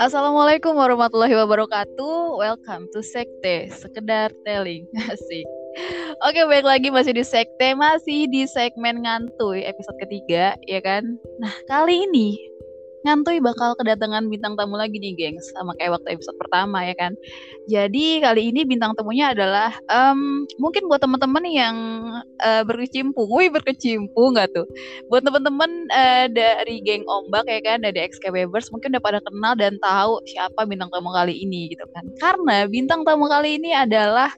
Assalamualaikum warahmatullahi wabarakatuh. Welcome to Sekte, sekedar telling. Asik. Oke, baik lagi masih di Sekte, masih di segmen ngantuy episode ketiga, ya kan? Nah, kali ini Ngantuy bakal kedatangan bintang tamu lagi nih, gengs. Sama kayak waktu episode pertama ya kan. Jadi kali ini bintang tamunya adalah um, mungkin buat teman-teman yang uh, berkecimpung, wih berkecimpung nggak tuh? Buat teman-teman uh, dari geng Ombak ya kan, dari XK Webers mungkin udah pada kenal dan tahu siapa bintang tamu kali ini gitu kan. Karena bintang tamu kali ini adalah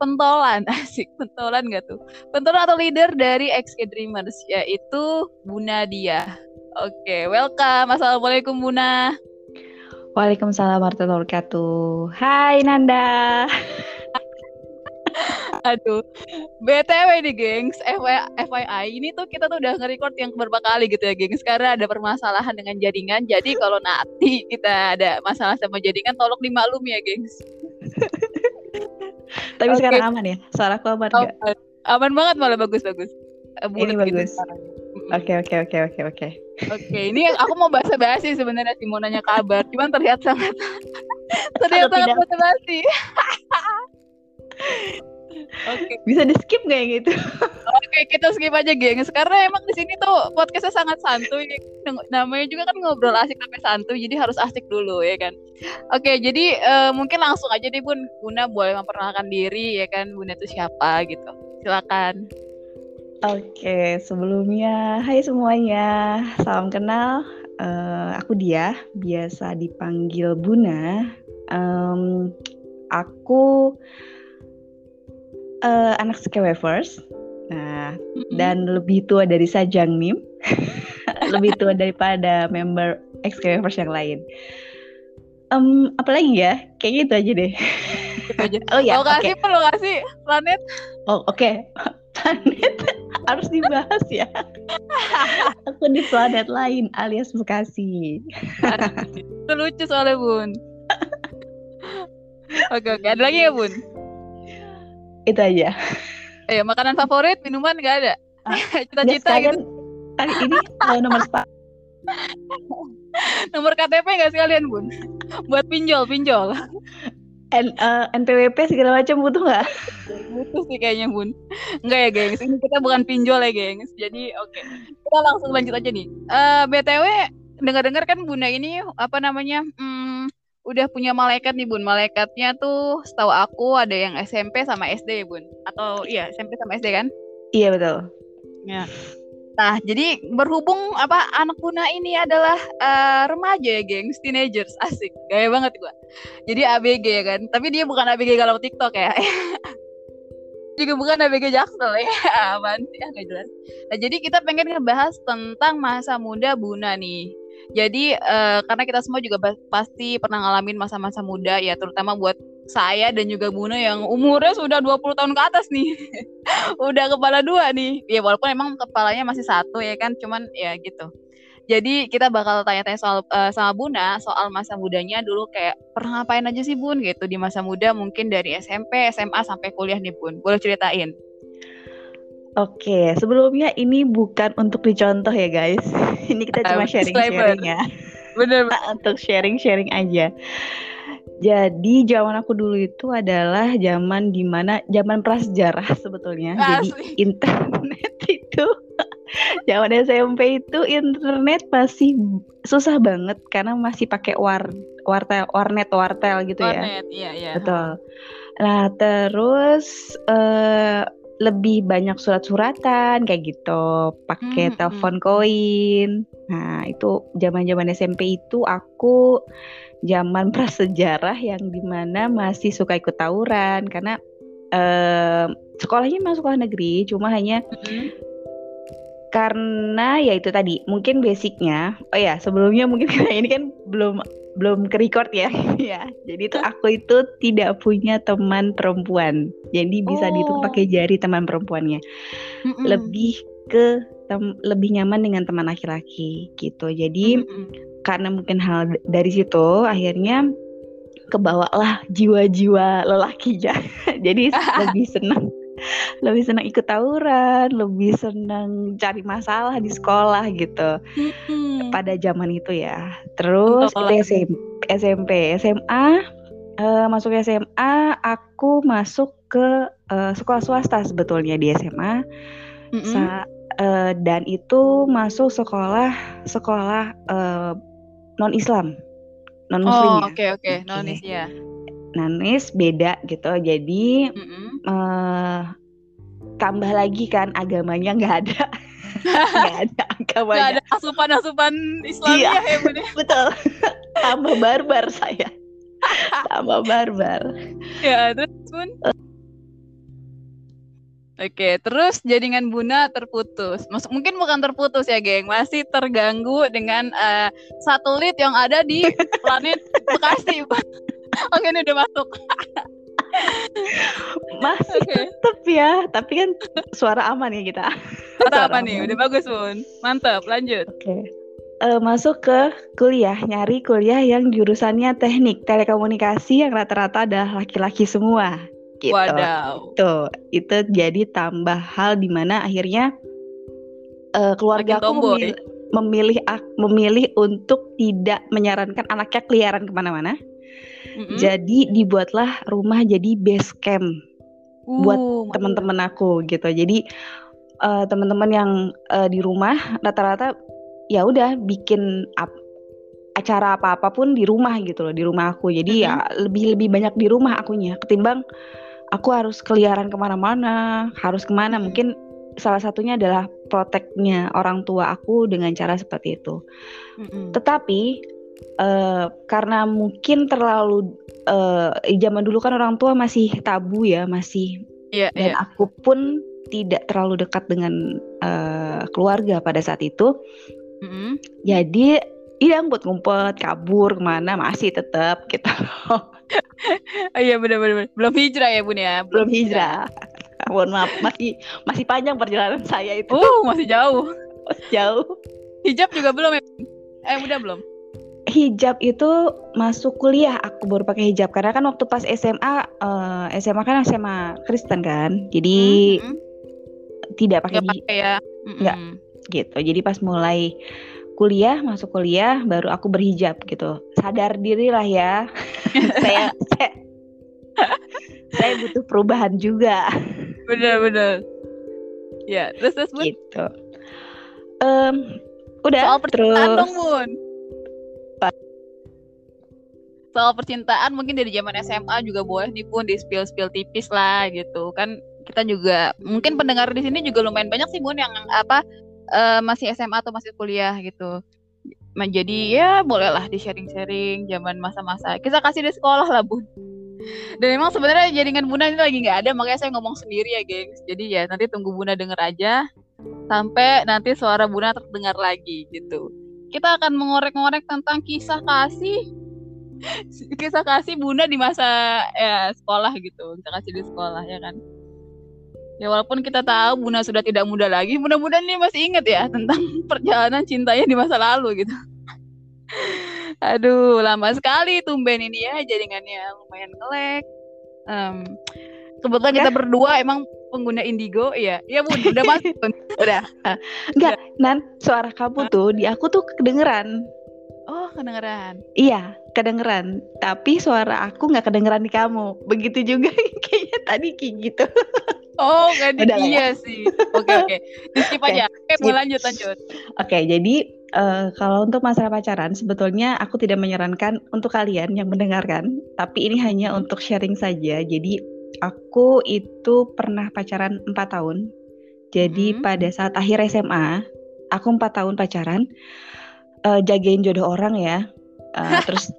pentolan asik pentolan gak tuh pentolan atau leader dari XK Dreamers yaitu Bu Oke, welcome. Assalamualaikum Buna. Waalaikumsalam warahmatullahi wabarakatuh. Hai Nanda. Aduh, BTW nih gengs, FYI, ini tuh kita tuh udah nge-record yang beberapa kali gitu ya gengs, karena ada permasalahan dengan jaringan, jadi kalau nanti kita ada masalah sama jaringan, tolong dimaklum ya gengs. Tapi okay. sekarang aman ya? Suaraku aman oh, gak? Aman banget malah bagus-bagus. Ini gitu bagus. Oke oke oke oke oke. Oke, ini aku mau bahasa basi sebenarnya sih mau nanya kabar, cuman terlihat sangat terlihat sangat bahasa basi. Oke. Okay. Bisa di skip nggak yang itu? Oke, okay, kita skip aja, gengs. Karena emang di sini tuh podcastnya sangat santuy. Namanya juga kan ngobrol asik tapi santuy, jadi harus asik dulu ya kan. Oke, okay, jadi uh, mungkin langsung aja deh Bun, Buna boleh memperkenalkan diri ya kan, Buna itu siapa gitu. Silakan. Oke, sebelumnya hai semuanya, salam kenal. Uh, aku dia, biasa dipanggil Buna. Um, aku uh, anak Skewevers. Nah, mm-hmm. dan lebih tua dari Sajang Nim. lebih tua daripada member Skewevers yang lain. Um, apalagi ya? Kayak gitu aja deh. Gitu aja. oh ya, lokasi okay. lokasi planet. Oh, oke. Okay. planet harus dibahas ya. Aku di planet lain alias Bekasi. Itu lucu soalnya Bun. Oke oke, ada lagi ya Bun? Itu aja. Eh, makanan favorit, minuman gak ada? Ah, Cita-cita gitu. Kali ini nomor spa. nomor KTP gak sekalian Bun? Buat pinjol, pinjol. N, uh, eh, NPWP segala macam butuh nggak? butuh sih kayaknya bun. Enggak ya gengs, ini kita bukan pinjol ya gengs. Jadi oke, okay. kita langsung lanjut aja nih. Uh, eh, btw, dengar-dengar kan bunda ini apa namanya? Hmm, udah punya malaikat nih bun. Malaikatnya tuh setahu aku ada yang SMP sama SD ya bun. Atau iya SMP sama SD kan? Iya betul. Ya. Nah, jadi berhubung apa anak Buna ini adalah uh, remaja ya, gengs, teenagers, asik, gaya banget gua. Jadi ABG ya kan, tapi dia bukan ABG kalau TikTok ya. juga bukan ABG Jaksel ya, apaan sih, nggak jelas. Nah, jadi kita pengen ngebahas tentang masa muda Buna nih. Jadi uh, karena kita semua juga pasti pernah ngalamin masa-masa muda ya, terutama buat saya dan juga Buna yang umurnya sudah 20 tahun ke atas nih. udah kepala dua nih. Ya walaupun emang kepalanya masih satu ya kan, cuman ya gitu. Jadi kita bakal tanya-tanya soal uh, sama Buna soal masa mudanya dulu kayak pernah ngapain aja sih Bun gitu di masa muda mungkin dari SMP, SMA sampai kuliah nih Bun. Boleh ceritain? Oke, sebelumnya ini bukan untuk dicontoh ya guys. ini kita cuma sharing-sharing ya. Bener. untuk sharing-sharing aja. Jadi zaman aku dulu itu adalah zaman di mana zaman prasejarah sebetulnya. Asli. Jadi internet itu zaman SMP itu internet masih susah banget karena masih pakai war wartel warnet wartel gitu ya. Warnet, iya iya. Betul. Nah terus uh, lebih banyak surat-suratan kayak gitu, pakai hmm, telepon hmm. koin. Nah itu zaman-zaman SMP itu aku zaman prasejarah yang di mana masih suka ikut tawuran karena uh, sekolahnya memang sekolah negeri cuma hanya mm-hmm. karena ya itu tadi mungkin basicnya oh ya sebelumnya mungkin ini kan belum belum ke record ya. Ya jadi itu aku itu tidak punya teman perempuan. Jadi bisa oh. dihitung pakai jari teman perempuannya. Mm-hmm. lebih ke tem- lebih nyaman dengan teman laki-laki gitu. Jadi mm-hmm karena mungkin hal dari situ akhirnya kebawalah jiwa-jiwa lelakinya jadi lebih senang lebih senang ikut tawuran, lebih senang cari masalah di sekolah gitu. Hmm. Pada zaman itu ya. Terus itu SMP, SMP, SMA eh, masuk SMA, aku masuk ke eh, sekolah swasta sebetulnya di SMA. Mm-mm. Sa- eh, dan itu masuk sekolah sekolah non Islam, non Muslim Oh, ya. oke oke, Oke. nonis ya. Nanis beda gitu. Jadi Mm-mm. eh tambah lagi kan agamanya nggak ada, nggak ada Gak agamanya. ada asupan-asupan Islamnya ya Bun ya. Betul. tambah barbar saya. tambah barbar. Ya, terus Bun. Oke, terus jaringan Buna terputus. Masuk mungkin bukan terputus ya, geng. Masih terganggu dengan eh, satelit yang ada di planet Bekasi. Oke, ini udah masuk. Masih Oke. tetap ya, tapi kan suara aman ya kita. Suara apa Suara nih? aman. Udah bagus, Bun. Mantap, lanjut. Oke. Eh, masuk ke kuliah, nyari kuliah yang jurusannya teknik telekomunikasi yang rata-rata adalah laki-laki semua. Gitu. Wadaw. Tuh, itu jadi tambah hal di mana akhirnya eh, keluarga Makin aku tomboy. memilih, memilih memilih untuk tidak menyarankan anaknya keliaran ke mana-mana. Mm-mm. Jadi dibuatlah rumah jadi base camp buat Uh, mantap. teman-teman aku gitu. Jadi eh, teman-teman yang eh, di rumah rata-rata ya udah bikin ap- acara apa apa pun di rumah gitu loh di rumah aku. Jadi ya lebih lebih banyak di rumah akunya ketimbang aku harus keliaran ke mana-mana, harus ke mana. Mungkin salah satunya adalah proteknya orang tua aku dengan cara seperti itu. Mm-mm. Tetapi eh, karena mungkin terlalu eh, zaman dulu kan orang tua masih tabu ya, masih Iya, dan iya. aku pun tidak terlalu dekat dengan eh, keluarga pada saat itu. Mm-mm. Jadi iya ngumpet-ngumpet, kabur ke mana masih tetap gitu. Oh, iya benar-benar. Belum hijrah ya, Bun ya. Belum hijrah. Mohon maaf, masih masih panjang perjalanan saya itu Uh, masih jauh. jauh. Hijab juga belum ya? Eh, udah belum? Hijab itu masuk kuliah aku baru pakai hijab karena kan waktu pas SMA eh, SMA kan SMA Kristen kan. Jadi Mm-mm. tidak pakai Nggak hi- pakai ya? Mm-mm. Nggak. gitu. Jadi pas mulai kuliah, masuk kuliah, baru aku berhijab gitu. Sadar diri lah ya. saya, saya saya butuh perubahan juga Bener-bener. Ya, terus terus Bun. gitu. Em, udah Soal percintaan terus dong, Bun. Soal percintaan mungkin dari zaman SMA juga boleh nih Bun di spill-spill tipis lah gitu. Kan kita juga mungkin pendengar di sini juga lumayan banyak sih Bun yang apa eh, masih SMA atau masih kuliah gitu. Nah, Jadi ya bolehlah di sharing-sharing zaman masa-masa. Kita kasih di sekolah lah Bun. Dan memang sebenarnya jaringan Bunda ini lagi nggak ada, makanya saya ngomong sendiri ya, gengs. Jadi ya nanti tunggu Bunda denger aja sampai nanti suara Bunda terdengar lagi gitu. Kita akan mengorek-ngorek tentang kisah kasih kisah kasih Bunda di masa ya sekolah gitu. Kisah kasih di sekolah ya kan. Ya walaupun kita tahu Bunda sudah tidak muda lagi, mudah-mudahan ini masih ingat ya tentang perjalanan cintanya di masa lalu gitu. Aduh, lama sekali tumben ini ya jaringannya lumayan ngelek. Em, kebetulan kita berdua emang pengguna Indigo, iya. Iya Bun, udah masuk. Udah. Ah, Enggak, Nan, suara kamu tuh di aku tuh kedengeran. Oh, kedengeran. Iya, kedengeran. Tapi suara aku nggak kedengeran di kamu. Begitu juga kayaknya tadi kayak gitu. Oh, gak di Udah lah ya. sih. Oke, oke. Di skip Oke, aja. Oke, mau skip. lanjut, lanjut. Oke, jadi eh, kalau untuk masalah pacaran, sebetulnya aku tidak menyarankan untuk kalian yang mendengarkan, tapi ini hanya untuk sharing saja. Jadi aku itu pernah pacaran 4 tahun. Jadi Mhm. pada saat akhir SMA, aku empat tahun pacaran, eh, jagain jodoh orang ya. Eh, terus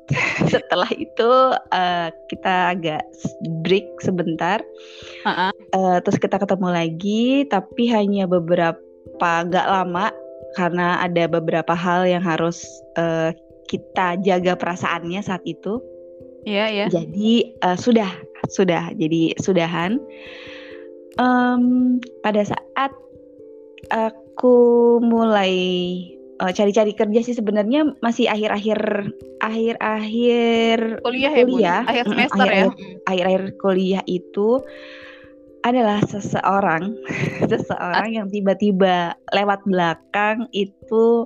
setelah itu eh, kita agak break sebentar. Heeh. Eh, terus kita ketemu lagi, tapi hanya beberapa nggak lama karena ada beberapa hal yang harus eh, kita jaga perasaannya saat itu. Iya, iya. Jadi eh, sudah, sudah, jadi sudahan. Em, pada saat aku mulai eh, cari-cari kerja sih sebenarnya masih akhir-akhir akhir-akhir Kuliah ya. Kuliah. Akhir Mm-mm, semester ya. akhir-akhir akhir-akhir kuliah itu adalah seseorang, seseorang yang tiba-tiba lewat belakang itu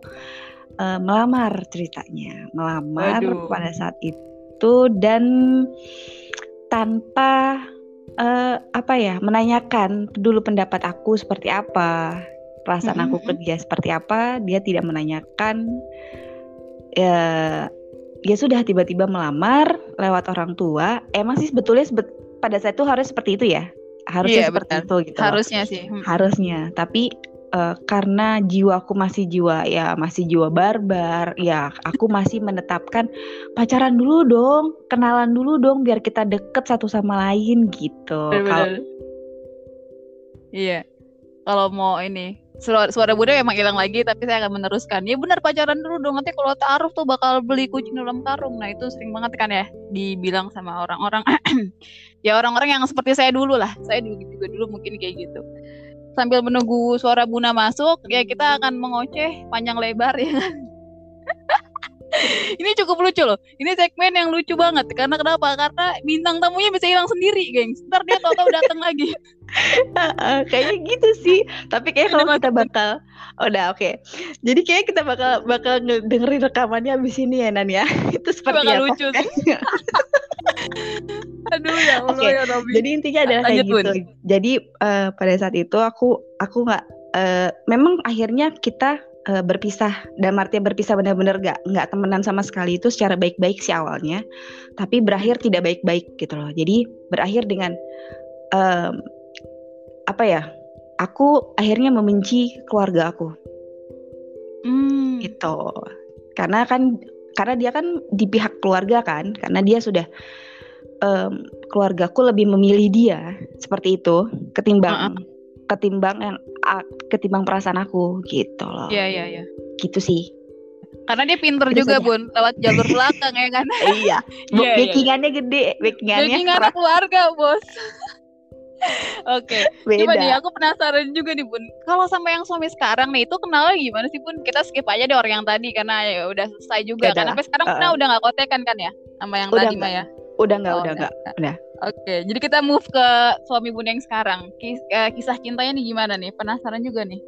uh, melamar ceritanya, melamar Waduh. pada saat itu dan tanpa uh, apa ya menanyakan dulu pendapat aku seperti apa, perasaan aku ke dia seperti apa, dia tidak menanyakan. Ya, dia sudah tiba-tiba melamar lewat orang tua. Emang sih sebetulnya sebet, pada saat itu harus seperti itu ya, harusnya Iya, seperti betul. itu gitu. loh. Harusnya sih. Hmm. harusnya tapi eh, karena jiwaku masih jiwa ya masih jiwa barbar ya aku masih menetapkan pacaran dulu dong kenalan dulu dong biar kita deket satu sama lain gitu kalau. Iya. Kalau mau ini suara, suara Bunda emang hilang lagi tapi saya akan meneruskan. Ya benar pacaran dulu dong. Nanti kalau taruh tuh bakal beli kucing dalam karung. Nah, itu sering banget kan ya dibilang sama orang-orang ya orang-orang yang seperti saya dulu lah. Saya juga, juga dulu mungkin kayak gitu. Sambil menunggu suara Buna masuk, ya kita akan mengoceh panjang lebar ya. Ini cukup lucu loh. Ini segmen yang lucu banget. Karena kenapa? Karena bintang tamunya bisa hilang sendiri, gengs. Ntar dia tahu-tahu datang lagi. Kayaknya gitu sih tapi kayak kalau kita bakal oh, udah oke jadi kayak kita bakal bakal dengerin rekamannya abis ini ya Nan ya itu seperti bakal apa lucu kan? Aduh ya Allah Oke, ya Robi. Jadi intinya adalah kayak Lanjut, gitu. Jadi eh, pada saat itu aku aku nggak eh, memang akhirnya kita eh, berpisah dan artinya berpisah benar-benar nggak nggak temenan sama sekali itu secara baik-baik sih awalnya, tapi berakhir tidak baik-baik gitu loh. Jadi berakhir dengan em, apa ya? Aku akhirnya membenci keluarga aku Hmm. gitu. Karena kan karena dia kan di pihak keluarga kan, karena dia sudah em, keluargaku lebih memilih dia seperti itu ketimbang ketimbang yang a- ketimbang perasaan aku gitu loh. Iya iya iya. Gitu sih. Karena dia pinter Terus juga aja. bun lewat jalur belakang ya kan. iya. Iya, iya. Backingannya gede, backingannya Backing keras, keluarga bos. Oke, coba beda. nih aku penasaran juga nih bun. Kalau sama yang suami sekarang nih itu kenalnya gimana sih bun? Kita skip aja deh orang yang tadi karena ya udah selesai juga kan. lah. Sampai sekarang kita udah nggak kontekan kan ya sama yang Udah tadi nggak. Udah nggak, Oh, udah nggak. udah. Oke, jadi kita move ke suami bun yang sekarang. Kis- eh, kisah cintanya nih gimana nih? Penasaran juga nih.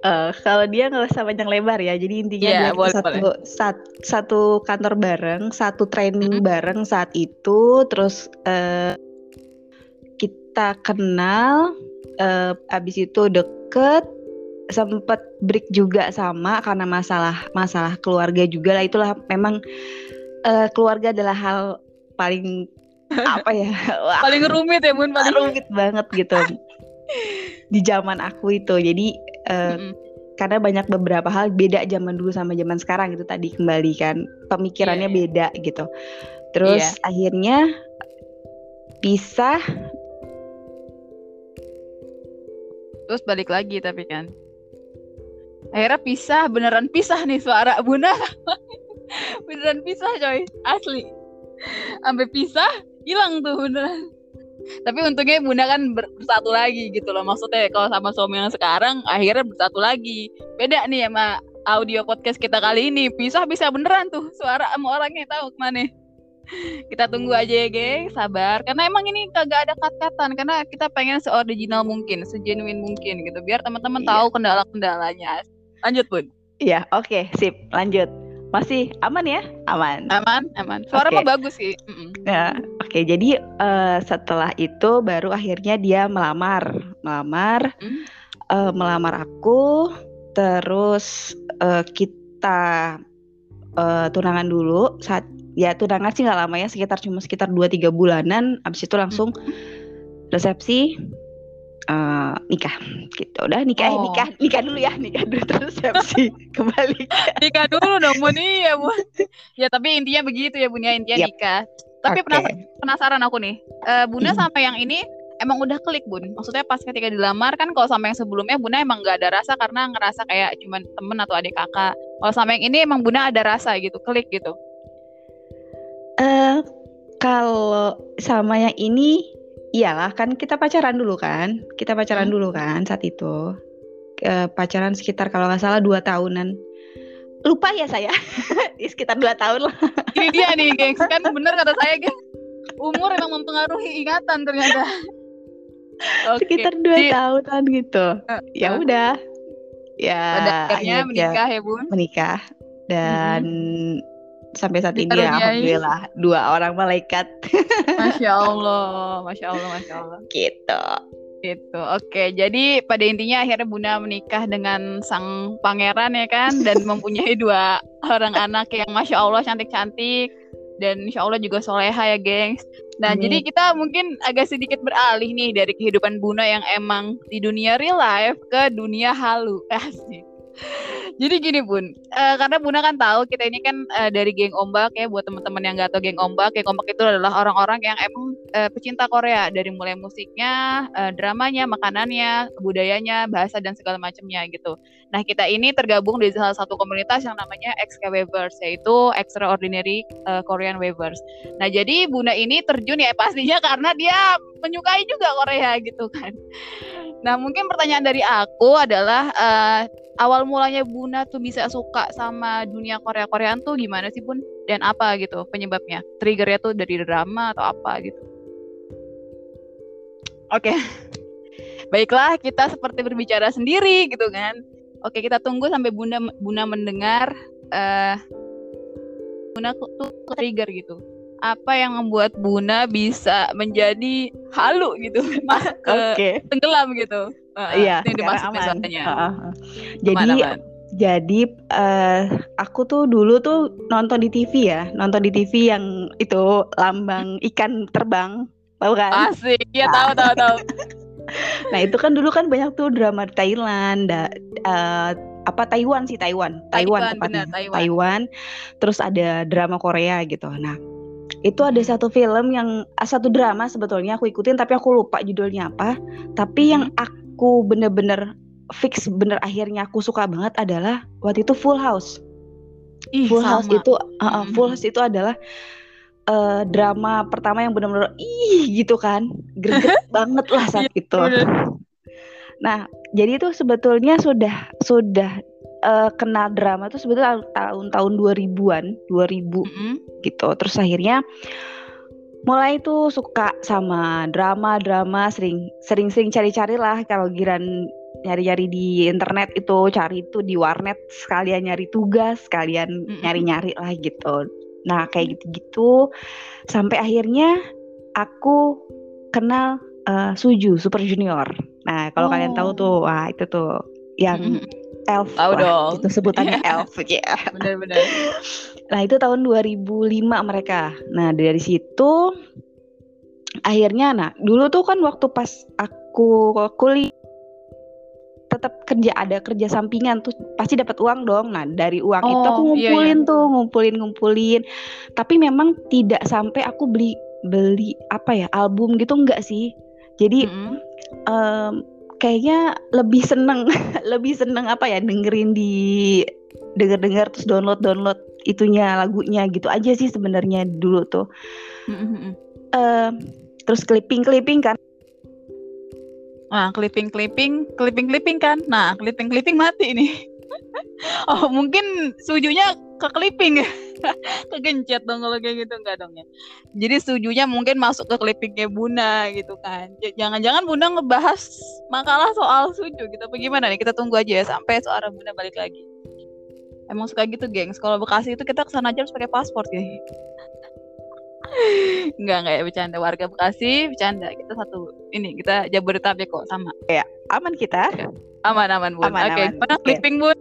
Eh, kalau dia nggak usah panjang lebar ya. Jadi intinya adalah kita boleh, satu, sat- satu kantor bareng, satu training Mhm. bareng saat itu. Terus eh, kita kenal, eh, abis itu deket, sempet break juga sama karena masalah masalah keluarga juga lah. Itulah memang eh, keluarga adalah hal paling apa ya? Wah, Paling rumit ya bun, paling rumit banget gitu di zaman aku itu. Jadi eh, Mm-mm. karena banyak beberapa hal beda zaman dulu sama zaman sekarang gitu tadi kembali kan pemikirannya Iya, iya. beda gitu terus akhirnya pisah Terus balik lagi tapi kan. Akhirnya pisah, beneran pisah nih suara Bunda. beneran pisah coy, asli. Sampai pisah, hilang tuh beneran. Tapi untungnya Bunda kan ber- bersatu lagi gitu loh. Maksudnya kalau sama suami yang sekarang akhirnya bersatu lagi. Beda nih sama audio podcast kita kali ini. Pisah bisa beneran tuh suara sama orangnya tahu ke mana. Kita tunggu aja ya geng, sabar. Karena emang ini kagak ada cut-cutan karena kita pengen seoriginal mungkin, segenuine mungkin gitu. Biar teman-teman Iya. tahu kendala-kendalanya. Lanjut, Bun. ya oke sip lanjut masih aman ya? Aman. Aman, aman. Suara Oke. mah bagus sih. Ya, oke. Jadi eh, setelah itu baru akhirnya dia melamar. Melamar Hmm. eh, melamar aku. Terus eh, kita eh, tunangan dulu. Saat ya tunangan sih nggak lama ya. Sekitar cuma sekitar 2-3 bulanan. Abis itu langsung resepsi eh, nikah gitu udah nikah eh, Oh. nikah nikah dulu ya nikah dulu terus resepsi kembali Nikah dulu dong, Bun. Iya, Bun. ya, tapi intinya begitu ya, Bun. Ya, intinya Yap. nikah. Tapi penasa- penasaran aku nih. Eh, Bunda Mhm. sampai yang ini emang udah klik, Bun. Maksudnya pas ketika dilamar kan kalau sama yang sebelumnya Bunda emang nggak ada rasa karena ngerasa kayak cuman temen atau adik kakak. Kalau sama yang ini emang Bunda ada rasa gitu, klik gitu. Eh, kalau sama yang ini, iyalah kan kita pacaran dulu kan, kita pacaran Hmm. dulu kan saat itu, Eh, pacaran sekitar kalau nggak salah dua tahunan. Lupa ya saya, Di sekitar dua tahun lah. Ini dia nih, gengs. Kan bener kata saya, gengs. Umur emang mempengaruhi ingatan ternyata. Oke. sekitar dua Jadi, tahunan gitu eh, ya eh, udah ya pada akhirnya akhirnya menikah ya bun. menikah dan sampai saat ini ya alhamdulillah dua orang malaikat Masya Allah, masya Allah, masya Allah. gitu Gitu. Oke, jadi pada intinya akhirnya Bunda menikah dengan sang pangeran ya kan dan mempunyai dua orang anak yang masya Allah cantik-cantik dan insya Allah juga soleha ya gengs. Nah Amin. jadi kita mungkin agak sedikit beralih nih dari kehidupan Bunda yang emang di dunia real life ke dunia halu. Asik. Jadi gini Bun, eh, karena Bunda kan tahu kita ini kan eh, dari geng ombak ya buat teman-teman yang nggak tahu geng ombak, geng ombak itu adalah orang-orang yang emang eh, pecinta Korea dari mulai musiknya, eh, dramanya, makanannya, budayanya, bahasa dan segala macamnya gitu. Nah kita ini tergabung di salah satu komunitas yang namanya XK Weavers yaitu Extraordinary eh, Korean Weavers. Nah jadi Bunda ini terjun ya pastinya karena dia menyukai juga Korea gitu kan. Nah mungkin pertanyaan dari aku adalah eh, awal mulanya Bunda tuh bisa suka sama dunia Korea-Koreaan tuh gimana sih Bun? Dan apa gitu penyebabnya? Triggernya tuh dari drama atau apa gitu? Oke, baiklah kita seperti berbicara sendiri gitu kan. Oke kita tunggu sampai Bunda Bunda mendengar eh Bunda tuh trigger gitu. Apa yang membuat Bunda bisa menjadi halu gitu, masuk ke oke tenggelam gitu. Eh, iya ini aman soalnya. Heeh. Aman, jadi aman. Jadi eh, aku tuh dulu tuh nonton di TV ya, nonton di TV yang itu lambang ikan terbang, tahu kan? Asik, ya tahu tahu tahu. Nah itu kan dulu kan banyak tuh drama Thailand, da- eh, apa Taiwan sih Taiwan, Taiwan, Taiwan, tepatnya, benar, Taiwan. Taiwan. Terus ada drama Korea gitu. Nah itu ada Hmm. satu film yang ah, satu drama sebetulnya aku ikutin, tapi aku lupa judulnya apa. Tapi yang Hmm. aku bener-bener fix bener akhirnya aku suka banget adalah waktu itu Full House. Ih, Full House sama. itu uh, uh. Full House itu adalah uh, drama pertama yang benar-benar ih gitu kan. Greget banget lah saat Iya, itu. Nah, jadi itu sebetulnya sudah sudah uh, kenal drama itu sebetulnya tahun-tahun 2000-an, 2000 Mm-mm. gitu. Terus akhirnya mulai tuh suka sama drama-drama sering sering-sering cari-cari lah kalau giran nyari-nyari di internet itu cari itu di warnet sekalian nyari tugas sekalian nyari-nyari lah gitu nah kayak gitu-gitu sampai akhirnya aku kenal eh, Suju Super Junior nah kalau kalian tahu Oh. tuh wah itu tuh yang Mm-mm. elf Tahu dong. itu sebutannya elf ya Bener-bener. Nah itu tahun 2005 mereka. Nah dari situ akhirnya, nah dulu tuh kan waktu pas aku kuliah tetap kerja ada kerja sampingan tuh pasti dapat uang dong. Nah dari uang itu aku Oh, iya, ngumpulin tuh ngumpulin ngumpulin. Tapi memang tidak sampai aku beli beli apa ya album gitu enggak sih. Jadi Mm-mm. em, kayaknya lebih seneng lebih seneng apa ya dengerin di denger-denger terus download-download itunya lagunya gitu aja sih sebenarnya dulu tuh Mm-mm. Em, terus clipping-clipping kan Nah, clipping-clipping, clipping-clipping kan. Nah, clipping-clipping mati nih. oh, mungkin sujunya ke clipping ya. Kegencet dong kalau kayak gitu enggak dong ya. Jadi sujunya mungkin masuk ke clippingnya Bunda gitu kan. Jangan-jangan Bunda ngebahas makalah soal suju gitu. Apa gimana nih? Kita tunggu aja ya sampai suara Bunda balik lagi. Emang suka gitu, gengs. Kalau Bekasi itu kita ke sana aja harus pakai paspor ya. Enggak, enggak ya bercanda. Warga Bekasi bercanda. Kita satu ini, kita Jabodetabek kok sama. aman kita Aman aman bun. Aman, Oke, mana Oke. clipping bun?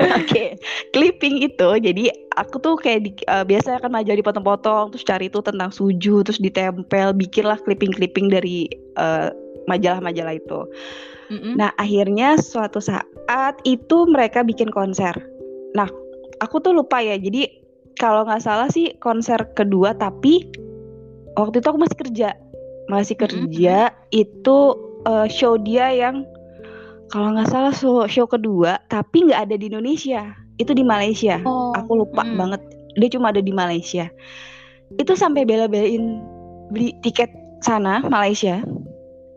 oke clipping itu jadi aku tuh kayak di, eh, biasa kan majalah dipotong-potong terus cari itu tentang suju terus ditempel bikinlah clipping-clipping dari eh, majalah-majalah itu Mm-mm. Nah, akhirnya suatu saat itu mereka bikin konser. Nah, aku tuh lupa ya. Jadi kalau nggak salah sih konser kedua, tapi waktu itu aku masih kerja, masih kerja. Itu eh, show dia yang kalau nggak salah show, show kedua, tapi nggak ada di Indonesia. Itu di Malaysia. Oh, Aku lupa mm. banget. Dia cuma ada di Malaysia. Itu sampai bela-belain beli tiket sana Malaysia.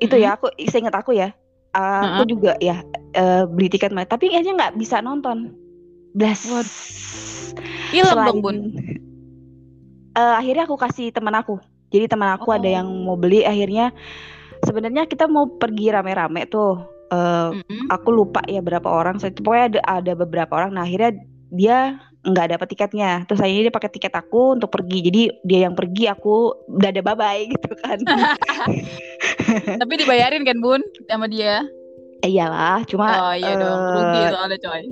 Itu ya aku seingat aku ya. Uh, aku juga ya uh, beli tiket Malaysia, tapi akhirnya nggak bisa nonton. Blas. Waduh. Hilang Selain- dong bun. Eh, akhirnya aku kasih teman aku. Jadi teman aku ada Oh. yang mau beli, akhirnya sebenarnya kita mau pergi rame-rame tuh. Uh, mm-hmm. Aku lupa ya berapa orang. So, pokoknya ada ada beberapa orang. Nah akhirnya dia nggak dapat tiketnya. Terus akhirnya dia pakai tiket aku untuk pergi. Jadi dia yang pergi, aku udah ada bye bye gitu kan. Tapi dibayarin kan bun sama dia? Eh, iyalah, cuma. Oh iya uh, dong, rugi soalnya coy.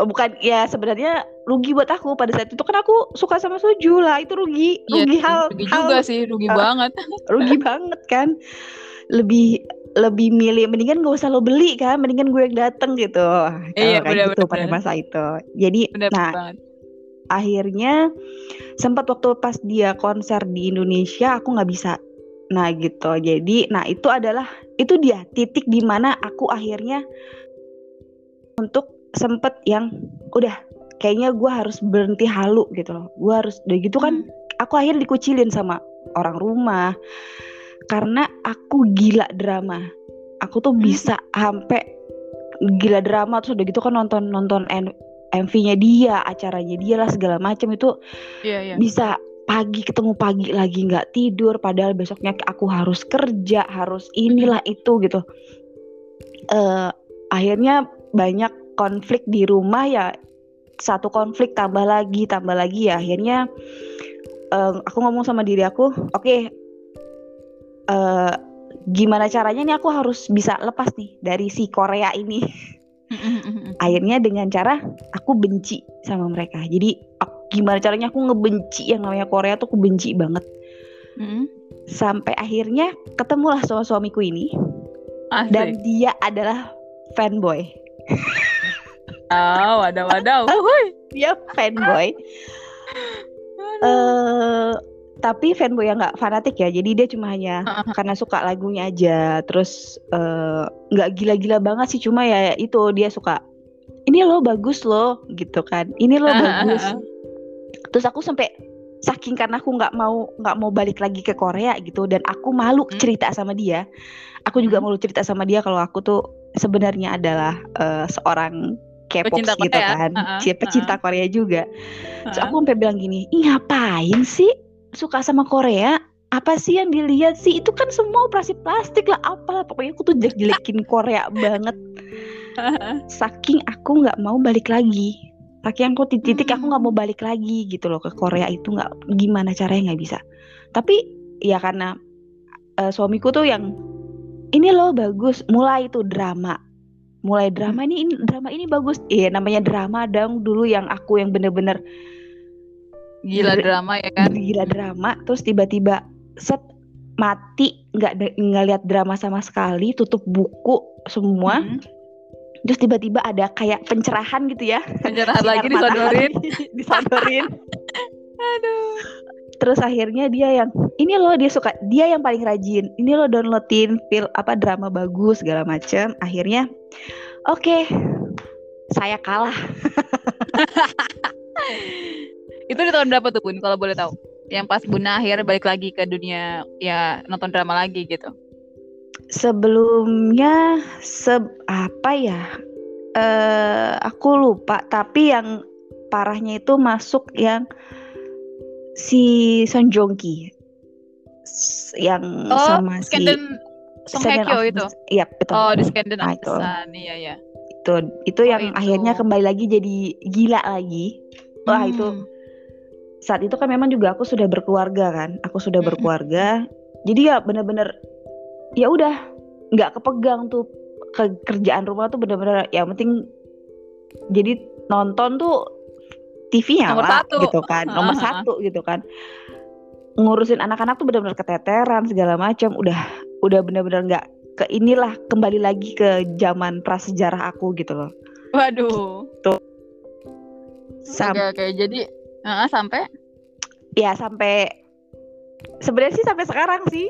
Oh, bukan ya sebenarnya rugi buat aku pada saat itu kan aku suka sama Soju lah itu rugi iya, rugi hal rugi hal, juga sih rugi uh, banget. Rugi banget kan. Lebih lebih milih mendingan gak usah lo beli kan mendingan gue yang dateng gitu. Iya, kayak bener, gitu bener, pada masa itu. Jadi bener, nah banget. akhirnya sempat waktu pas dia konser di Indonesia aku nggak bisa. Nah gitu. Jadi nah itu adalah itu dia titik di mana aku akhirnya untuk sempet yang udah kayaknya gue harus berhenti halu gitu loh gue harus udah gitu kan hmm. aku akhirnya dikucilin sama orang rumah karena aku gila drama aku tuh hmm. bisa sampai gila drama terus udah gitu kan nonton nonton MV-nya dia acaranya dia lah segala macam itu yeah, yeah. bisa pagi ketemu pagi lagi nggak tidur padahal besoknya aku harus kerja harus inilah itu gitu uh, akhirnya banyak konflik di rumah ya satu konflik tambah lagi tambah lagi ya. Akhirnya uh, aku ngomong sama diri aku oke okay, uh, eh, gimana caranya nih aku harus bisa lepas nih dari si Korea ini? Akhirnya dengan cara aku benci sama mereka. Jadi gimana caranya aku ngebenci yang namanya Korea tuh aku benci banget. Sampai akhirnya ketemulah sama suamiku ini. Asik. dan dia adalah fanboy Oh, wadaw wadaw. Dia fanboy. uh, tapi fanboy yang nggak fanatik ya. Jadi dia cuma hanya karena suka lagunya aja. Terus eh, nggak uh, gila-gila banget sih. Cuma ya itu dia suka. Ini lo bagus lo gitu kan. Ini lo bagus. Terus aku sampai saking karena aku nggak mau nggak mau balik lagi ke Korea gitu dan aku malu hmm. cerita sama dia. Aku juga hmm. malu cerita sama dia kalau aku tuh sebenarnya adalah uh, seorang K-pop gitu Korea. kan, uh -uh, pecinta uh -uh. Korea juga. Uh -uh. So aku sampai bilang gini, ih ngapain sih suka sama Korea? Apa sih yang dilihat sih? Itu kan semua operasi plastik lah, apalah. Pokoknya aku tuh jelek-jelekin Korea banget. Saking aku nggak mau balik lagi. Saking aku titik aku nggak mau balik lagi gitu loh ke Korea itu nggak gimana caranya nggak bisa. Tapi ya karena uh, suamiku tuh yang ini loh bagus, mulai itu drama mulai drama ini, ini drama ini bagus. Iya namanya drama dong dulu yang aku yang bener-bener gila drama ya kan? Gila drama terus tiba-tiba set mati nggak ngeliat drama sama sekali tutup buku semua. Hmm. terus tiba-tiba ada kayak pencerahan gitu ya. Pencerahan lagi disodorin. disodorin. Aduh terus akhirnya dia yang ini loh dia suka dia yang paling rajin. Ini loh downloadin fil apa drama bagus segala macam akhirnya oke okay, saya kalah. Itu di tahun berapa tuh bun kalau boleh tahu? Yang pas bun akhir balik lagi ke dunia ya nonton drama lagi gitu? Sebelumnya se apa ya uh, aku lupa. Tapi yang parahnya itu masuk yang si Son Joong Ki yang oh, sama Skandin, si Song Hye Kyo itu. Iya, betul. Oh, di Skandin nah, itu. Iya, iya. Itu itu oh, yang itu. akhirnya kembali lagi jadi gila lagi. Wah, hmm. itu saat itu kan memang juga aku sudah berkeluarga kan. Aku sudah hmm. berkeluarga. Jadi ya benar-benar ya udah nggak kepegang tuh ke kerjaan rumah tuh benar-benar ya penting jadi nonton tuh TV nyala nomor satu. gitu kan. Nomor satu gitu kan. Ngurusin anak-anak tuh benar-benar keteteran segala macam udah udah benar-benar nggak ke inilah kembali lagi ke zaman prasejarah aku gitu loh. Waduh. Tuh Sam oke, oke. Jadi uh, sampai? Ya sampai sebenarnya sih sampai sekarang sih.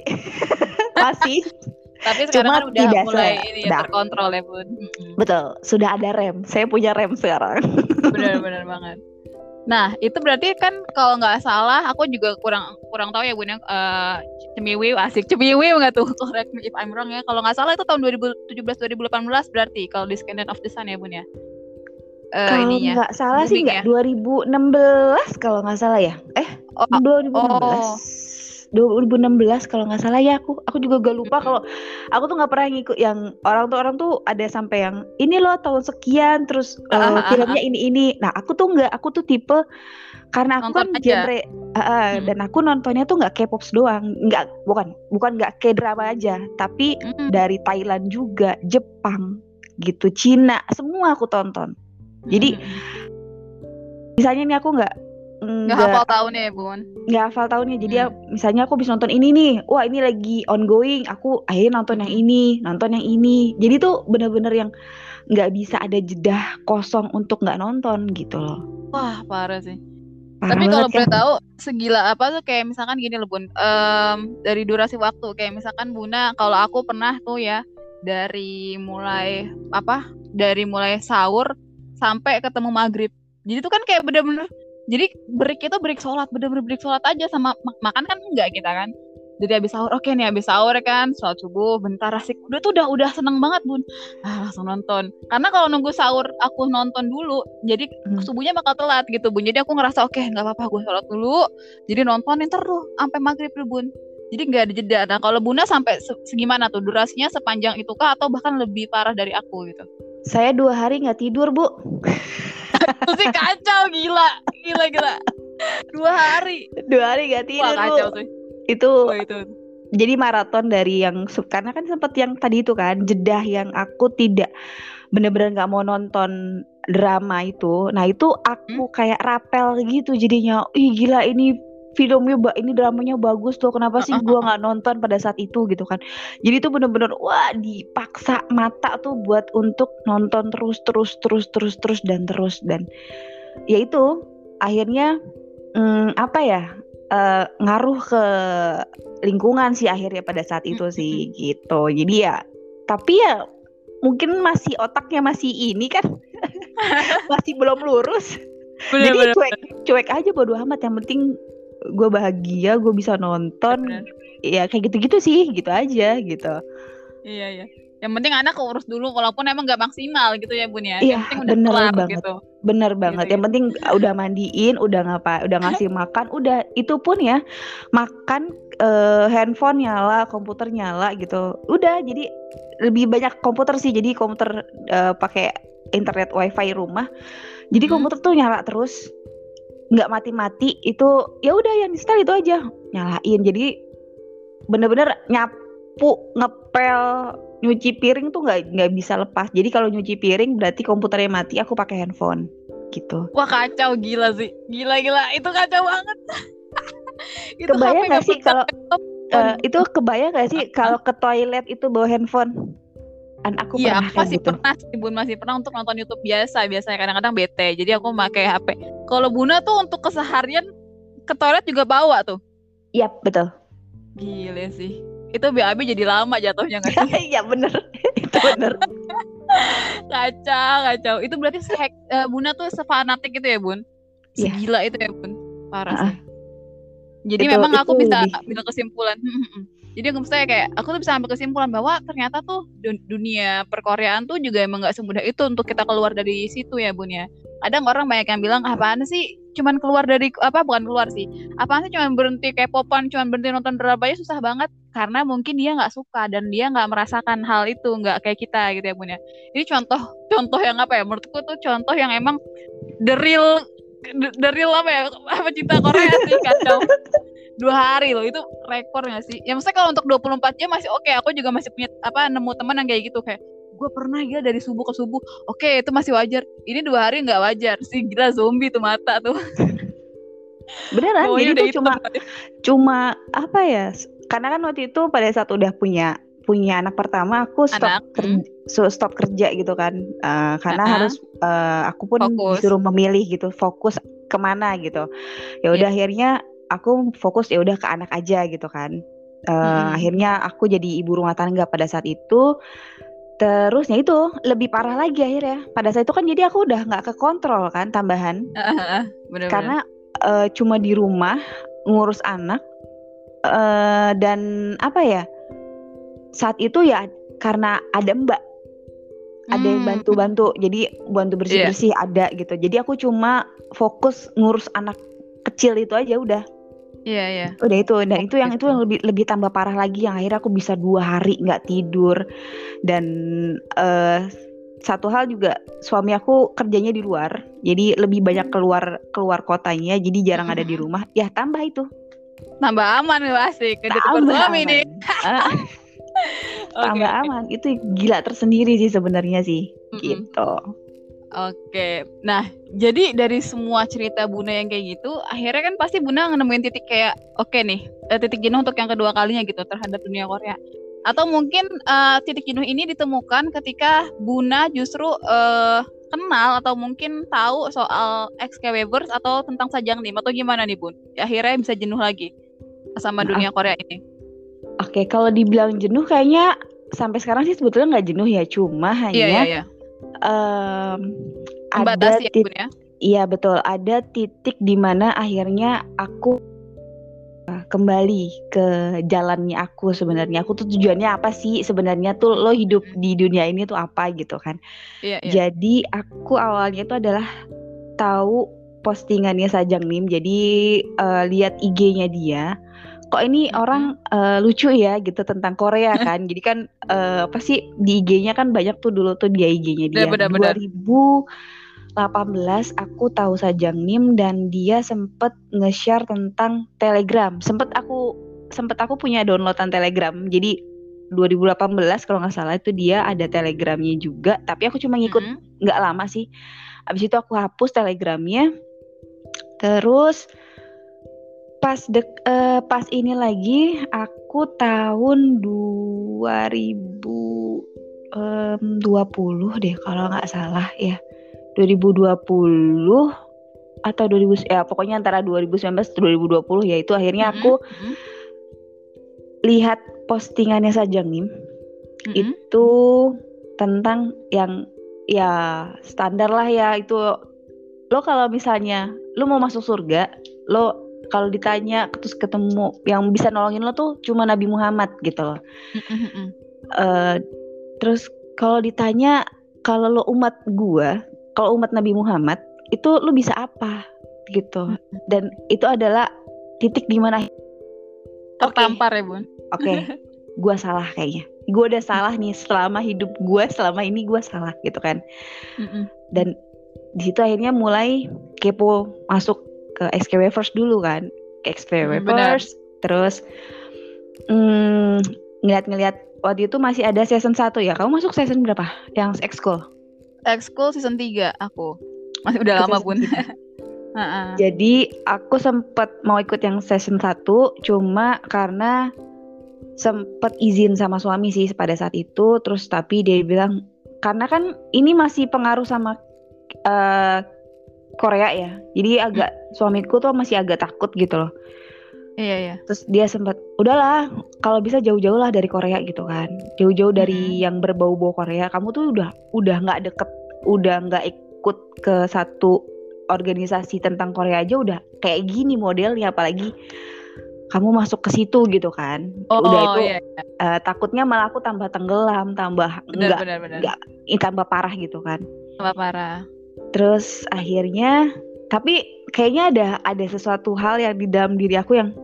Masih. Tapi sekarang Cuma kan udah tidak mulai ini ya, terkontrol ya bun. Betul sudah ada rem. Saya punya rem sekarang. Benar-benar banget Nah, itu berarti kan kalau nggak salah, aku juga kurang kurang tahu ya Bun. Uh, cemiwi asik cemiwi nggak tuh? Correct me if I'm wrong ya. Kalau nggak salah itu tahun 2017 2018 berarti kalau di Scandal of the Sun ya Bun ya. Uh, kalau nggak salah sih nggak ya? 2016 kalau nggak salah ya. Eh, oh, 2016. Oh. 2016 kalau nggak salah ya aku aku juga gak lupa kalau aku tuh nggak pernah ngikut yang orang tuh orang tuh ada sampai yang ini loh tahun sekian terus uh, filmnya ini ini nah aku tuh nggak aku tuh tipe karena aku Nonton kan aja. genre uh, hmm. dan aku nontonnya tuh nggak K-pop doang nggak bukan bukan nggak K-drama aja tapi hmm. dari Thailand juga Jepang gitu Cina semua aku tonton jadi hmm. misalnya nih aku nggak nggak hafal tahunnya ya bun nggak hafal tahunnya jadi hmm. ya, misalnya aku bisa nonton ini nih wah ini lagi ongoing aku akhirnya nonton yang ini nonton yang ini jadi tuh bener-bener yang nggak bisa ada jeda kosong untuk nggak nonton gitu loh wah parah sih Parah Tapi kalau boleh tahu segila apa tuh kayak misalkan gini loh Bun. Um, dari durasi waktu kayak misalkan Buna kalau aku pernah tuh ya dari mulai apa? Dari mulai sahur sampai ketemu maghrib. Jadi tuh kan kayak bener-bener jadi break itu break sholat bener-bener break sholat aja sama mak makan kan enggak kita kan. Jadi habis sahur oke nih habis sahur kan sholat subuh bentar asik. Udah tuh udah udah seneng banget bun. Ah, langsung nonton. Karena kalau nunggu sahur aku nonton dulu jadi hmm. subuhnya bakal telat gitu bun. Jadi aku ngerasa oke okay, nggak apa-apa gue sholat dulu. Jadi nontonin terus sampai maghrib tuh bun jadi nggak ada jeda. Nah kalau bunda sampai segimana tuh? Durasinya sepanjang itu kah atau bahkan lebih parah dari aku gitu? Saya dua hari nggak tidur bu. Itu sih kacau gila. Gila gila. Dua hari. Dua hari gak tidur Wah, kacau tuh itu, oh, itu. jadi maraton dari yang karena kan sempat yang tadi itu kan jedah yang aku tidak bener-bener nggak mau nonton drama itu. Nah itu aku hmm? kayak rapel gitu jadinya. Ih gila ini filmnya ini dramanya bagus tuh kenapa sih gue nggak nonton pada saat itu gitu kan. Jadi itu bener-bener wah dipaksa mata tuh buat untuk nonton terus terus terus terus terus dan terus. Dan ya itu akhirnya hmm, apa ya uh, ngaruh ke lingkungan sih akhirnya pada saat itu sih gitu. Jadi ya tapi ya mungkin masih otaknya masih ini kan masih belum lurus. Bener, jadi bener. cuek cuek aja bodo amat yang penting gue bahagia gue bisa nonton. Bener. ya kayak gitu-gitu sih gitu aja gitu. Iya iya. Yang penting anak urus dulu walaupun emang gak maksimal gitu ya bun ya. Iya, yang penting udah bener kelar banget. gitu. Bener banget. Gitu, yang penting udah mandiin udah ngapa udah ngasih makan udah itu pun ya makan uh, handphone nyala komputer nyala gitu. Udah jadi lebih banyak komputer sih. Jadi komputer uh, pakai internet wifi rumah. Jadi hmm. komputer tuh nyala terus nggak mati-mati itu ya udah yang install itu aja nyalain jadi bener-bener nyapu ngepel nyuci piring tuh nggak nggak bisa lepas. Jadi kalau nyuci piring berarti komputernya mati, aku pakai handphone gitu. Wah kacau gila sih, gila gila itu kacau banget. itu kebayang nggak sih kalau uh, itu kebayang nggak sih kalau ke toilet itu bawa handphone? An aku iya, aku masih gitu. pernah sih Bun masih pernah untuk nonton YouTube biasa biasanya kadang-kadang bete jadi aku pakai HP kalau Buna tuh untuk keseharian ke toilet juga bawa tuh iya betul gile sih itu BAB jadi lama jatuhnya nggak sih? Iya bener, itu bener. kacau, kacau. Itu berarti se uh, Bunda tuh sefanatik itu ya Bun? Iya. Segila yeah. itu ya Bun? Parah uh, sih. Jadi itu, memang aku bisa ambil kesimpulan. Jadi aku saya kayak aku tuh bisa ambil kesimpulan bahwa ternyata tuh dunia perkoreaan tuh juga emang nggak semudah itu untuk kita keluar dari situ ya Bun ya. Ada orang banyak yang bilang apaan sih cuman keluar dari apa bukan keluar sih. Apa sih cuman berhenti kayak popan cuman berhenti nonton drama aja susah banget karena mungkin dia nggak suka dan dia nggak merasakan hal itu nggak kayak kita gitu ya punya ini contoh contoh yang apa ya? Menurutku tuh contoh yang emang the real the real apa ya? Apa cinta Korea sih kacau dua hari loh itu rekor gak sih ya maksudnya kalau untuk 24 jam masih oke okay. aku juga masih punya apa nemu teman yang kayak gitu kayak gue pernah ya dari subuh ke subuh oke itu masih wajar ini dua hari nggak wajar sih gila zombie tuh mata tuh beneran oh, jadi tuh cuma cuma apa ya karena kan waktu itu pada saat udah punya punya anak pertama aku stop anak. kerja so, stop kerja gitu kan uh, karena uh -huh. harus uh, aku pun fokus. disuruh memilih gitu fokus ke mana gitu ya udah yeah. akhirnya aku fokus ya udah ke anak aja gitu kan uh, hmm. akhirnya aku jadi ibu rumah tangga pada saat itu Terusnya itu lebih parah lagi akhirnya. Pada saat itu kan jadi aku udah nggak ke kontrol kan tambahan. bener -bener. Karena uh, cuma di rumah ngurus anak uh, dan apa ya? Saat itu ya karena ada mbak ada yang hmm. bantu-bantu jadi bantu bersih-bersih yeah. ada gitu jadi aku cuma fokus ngurus anak kecil itu aja udah Iya iya. Udah itu dan itu yang itu yang lebih lebih tambah parah lagi yang akhirnya aku bisa dua hari nggak tidur dan eh satu hal juga suami aku kerjanya di luar jadi lebih banyak keluar keluar kotanya jadi jarang ada di rumah ya tambah itu Tambah aman nih asik. Tambah suami aman nih. Ah, tambah oke. aman itu gila tersendiri sih sebenarnya sih Mm-mm. gitu Oke, nah jadi dari semua cerita Bunda yang kayak gitu, akhirnya kan pasti Bunda nemuin titik kayak, oke nih, eh, titik jenuh untuk yang kedua kalinya gitu terhadap dunia Korea. Atau mungkin eh, titik jenuh ini ditemukan ketika Bunda justru eh, kenal atau mungkin tahu soal XK Weverse atau tentang Sajang Nim atau gimana nih Bun? Akhirnya bisa jenuh lagi sama Nah, dunia Korea ini. Oke, kalau dibilang jenuh kayaknya sampai sekarang sih sebetulnya nggak jenuh ya, cuma Iya hanya iya iya. Em, ada Membatasi ya tit- ya. iya betul, ada titik di mana akhirnya aku eh, kembali ke jalannya aku sebenarnya. Aku tuh tujuannya apa sih sebenarnya tuh lo hidup di dunia ini tuh apa gitu kan. Iya iya. Jadi aku awalnya itu adalah tahu postingannya Sajang Nim. Jadi eh, lihat IG-nya dia. Kok ini Mm-mm. orang eh, lucu ya gitu tentang Korea kan. Jadi kan eh, apa sih di IG-nya kan banyak tuh dulu tuh dia IG-nya dia. Iya, benar-benar. 2018 aku tahu Sajang Nim dan dia sempet nge-share tentang Telegram. Sempet aku sempet aku punya downloadan Telegram. Jadi 2018 kalau nggak salah itu dia ada Telegramnya juga. Tapi aku cuma ngikut nggak lama sih. Abis itu aku hapus telegramnya. Terus pas dek eh, pas ini lagi aku tahun 2020 deh kalau nggak salah ya. 2020 atau 2000 ya pokoknya antara 2019 2020 ya itu akhirnya aku Mm-mm. lihat postingannya Sajang Nim Mm-mm. itu tentang yang ya standar lah ya itu lo kalau misalnya lo mau masuk surga lo kalau ditanya terus ketemu yang bisa nolongin lo tuh cuma Nabi Muhammad gitu loh. Eh, terus kalau ditanya kalau lo umat gua kalau umat Nabi Muhammad itu lo bisa apa gitu. Dan itu adalah titik di mana Tertampar ya Bun. oke gua salah kayaknya. Gue udah salah nih selama hidup gue selama ini gue salah gitu kan. Dan di situ akhirnya mulai kepo masuk ke XKW first dulu kan. Ke XKW Hmm, first terus mm, ngeliat-ngeliat waktu itu masih ada season 1 ya. Kamu masuk season berapa? Yang ekskul Ekskul season 3 aku. Masih udah lama. Heeh. Jadi aku sempat mau ikut yang season 1 cuma karena sempat izin sama suami sih pada saat itu. Terus tapi dia bilang karena kan ini masih pengaruh sama eh, Korea ya. Jadi agak suamiku tuh masih agak takut gitu loh. Iya iya. Terus dia sempat udahlah kalau bisa jauh-jauh lah dari Korea gitu kan. Jauh-jauh dari yang berbau-bau Korea. Kamu tuh udah udah nggak deket, udah nggak ikut ke satu organisasi tentang Korea aja udah kayak gini modelnya apalagi kamu masuk ke situ gitu kan. Oh, udah itu iya. eh, takutnya malah aku tambah tenggelam, tambah Benar nggak benar benar. nggak ih, tambah parah gitu kan. Tambah parah. Terus akhirnya tapi kayaknya ada ada sesuatu hal yang di dalam diri aku yang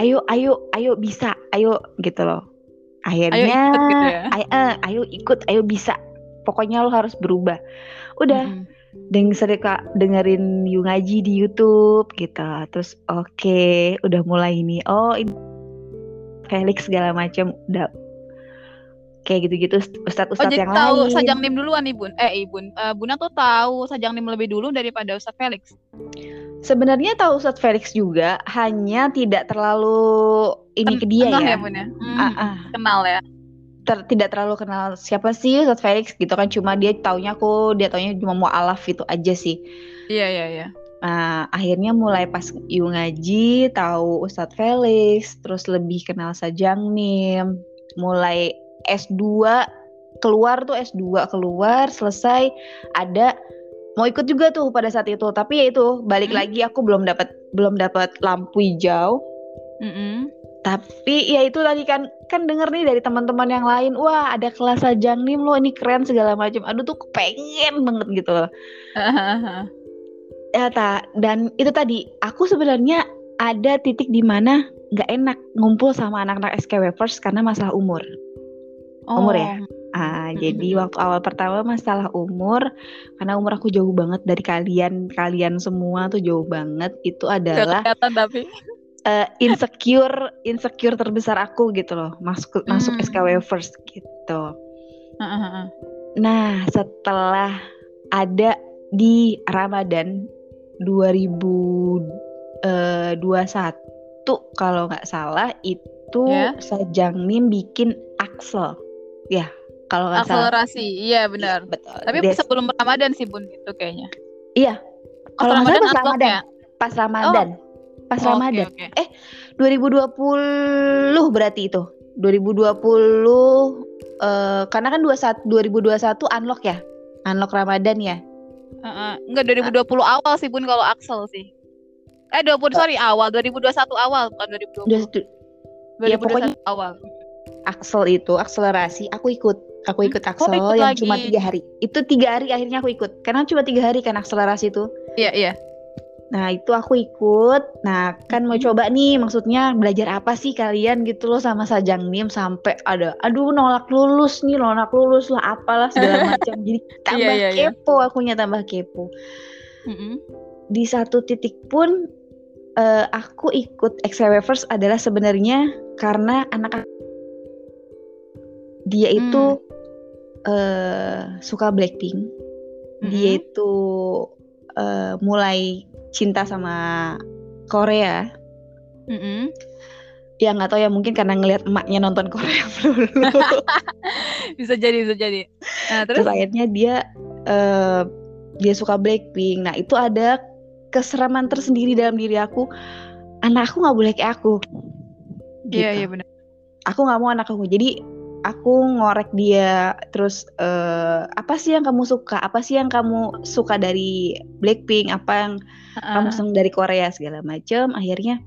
ayo ayo ayo bisa ayo gitu loh. Ayo akhirnya ikut gitu ya. ayo, eh, ayo ikut ayo bisa. Pokoknya lo harus berubah. Udah Mm-mm. deng sering kak dengerin Yu ngaji di YouTube gitu. Terus oke udah mulai ini oh ini Felix segala macam udah kayak gitu-gitu Oh ustadz-ustadz jadi yang tahu lain Sajang Nim duluan nih Bun. Eh Ibun. Eh, Buna tuh tahu Sajang Nim lebih dulu daripada Ustadz Felix. Sebenarnya tahu Ustadz Felix juga, hanya tidak terlalu ini ke dia Kenal ya. ya Bun ya. Hmm, Ah, ah. Kenal ya. Ter- tidak terlalu kenal siapa sih Ustadz Felix gitu kan. Cuma dia taunya aku, dia taunya cuma mau alaf itu aja sih. Iya iya iya. Nah, akhirnya mulai pas Yu ngaji, tahu Ustadz Felix, terus lebih kenal Sajang Nim, mulai S2 keluar tuh S2 keluar selesai ada mau ikut juga tuh pada saat itu tapi ya itu balik Hmm. lagi aku belum dapat belum dapat lampu hijau Mm-mm. tapi ya itu tadi kan kan denger nih dari teman-teman yang lain wah ada kelas Sajang Nim lo ini keren segala macam aduh tuh pengen banget gitu loh ya ta dan itu tadi aku sebenarnya ada titik di mana nggak enak ngumpul sama anak-anak SKW first karena masalah umur. Umur ya? Ah, jadi waktu awal pertama masalah umur karena umur aku jauh banget dari kalian, kalian semua tuh jauh banget. Itu adalah kelihatan tapi uh, insecure insecure terbesar aku gitu loh. Masuk masuk Hmm. SKW first gitu. Heeh. Nah, setelah ada di Ramadan 2021 kalau nggak salah itu Ya. Sajang Nim bikin Axel. Ya, kalau nggak salah. akselerasi iya benar Iya, betul. tapi Des- sebelum Ramadan sih bun itu kayaknya Iya. Oh, Kalau nggak salah pas unlock Ramadan. ya? Pas Ramadan. Pas Oh, Ramadan. oke, oke. 2020 berarti itu. 2020 eh karena kan 21 2021 unlock ya. Unlock Ramadan ya. Heeh. enggak 2020 awal sih bun kalau Axel sih eh 20 sorry awal 2021 awal bukan 2020 Udah- 2021 Ya, pokoknya- awal Axel itu akselerasi aku ikut. Aku ikut Hmm, Axel ikut yang lagi. cuma tiga hari. Itu tiga hari akhirnya aku ikut. Karena cuma tiga hari kan akselerasi itu. Iya iya. Nah itu aku ikut. Nah kan mau Mhm. coba nih maksudnya belajar apa sih kalian gitu loh sama Sajang Nim sampai ada aduh nolak lulus nih nolak lulus lah apalah segala macam. Jadi tambah iya, iya. kepo akunya tambah kepo. Mm-mm. di satu titik pun eh, aku ikut XW First adalah sebenarnya karena anak dia itu eh, suka Blackpink. Dia Mm-mm. itu eh, mulai cinta sama Korea. Mm-mm. ya nggak tahu ya mungkin karena ngelihat emaknya nonton Korea dulu. Bisa jadi bisa jadi. Nah terus? Terus akhirnya dia eh, dia suka Blackpink. Nah itu ada keseraman tersendiri dalam diri aku. Anak aku nggak boleh kayak aku. Iya gitu. iya benar. Aku nggak mau anak aku. Jadi aku ngorek dia terus eh, apa sih yang kamu suka? Apa sih yang kamu suka dari Blackpink? Apa yang kamu seneng dari Korea? Segala macam akhirnya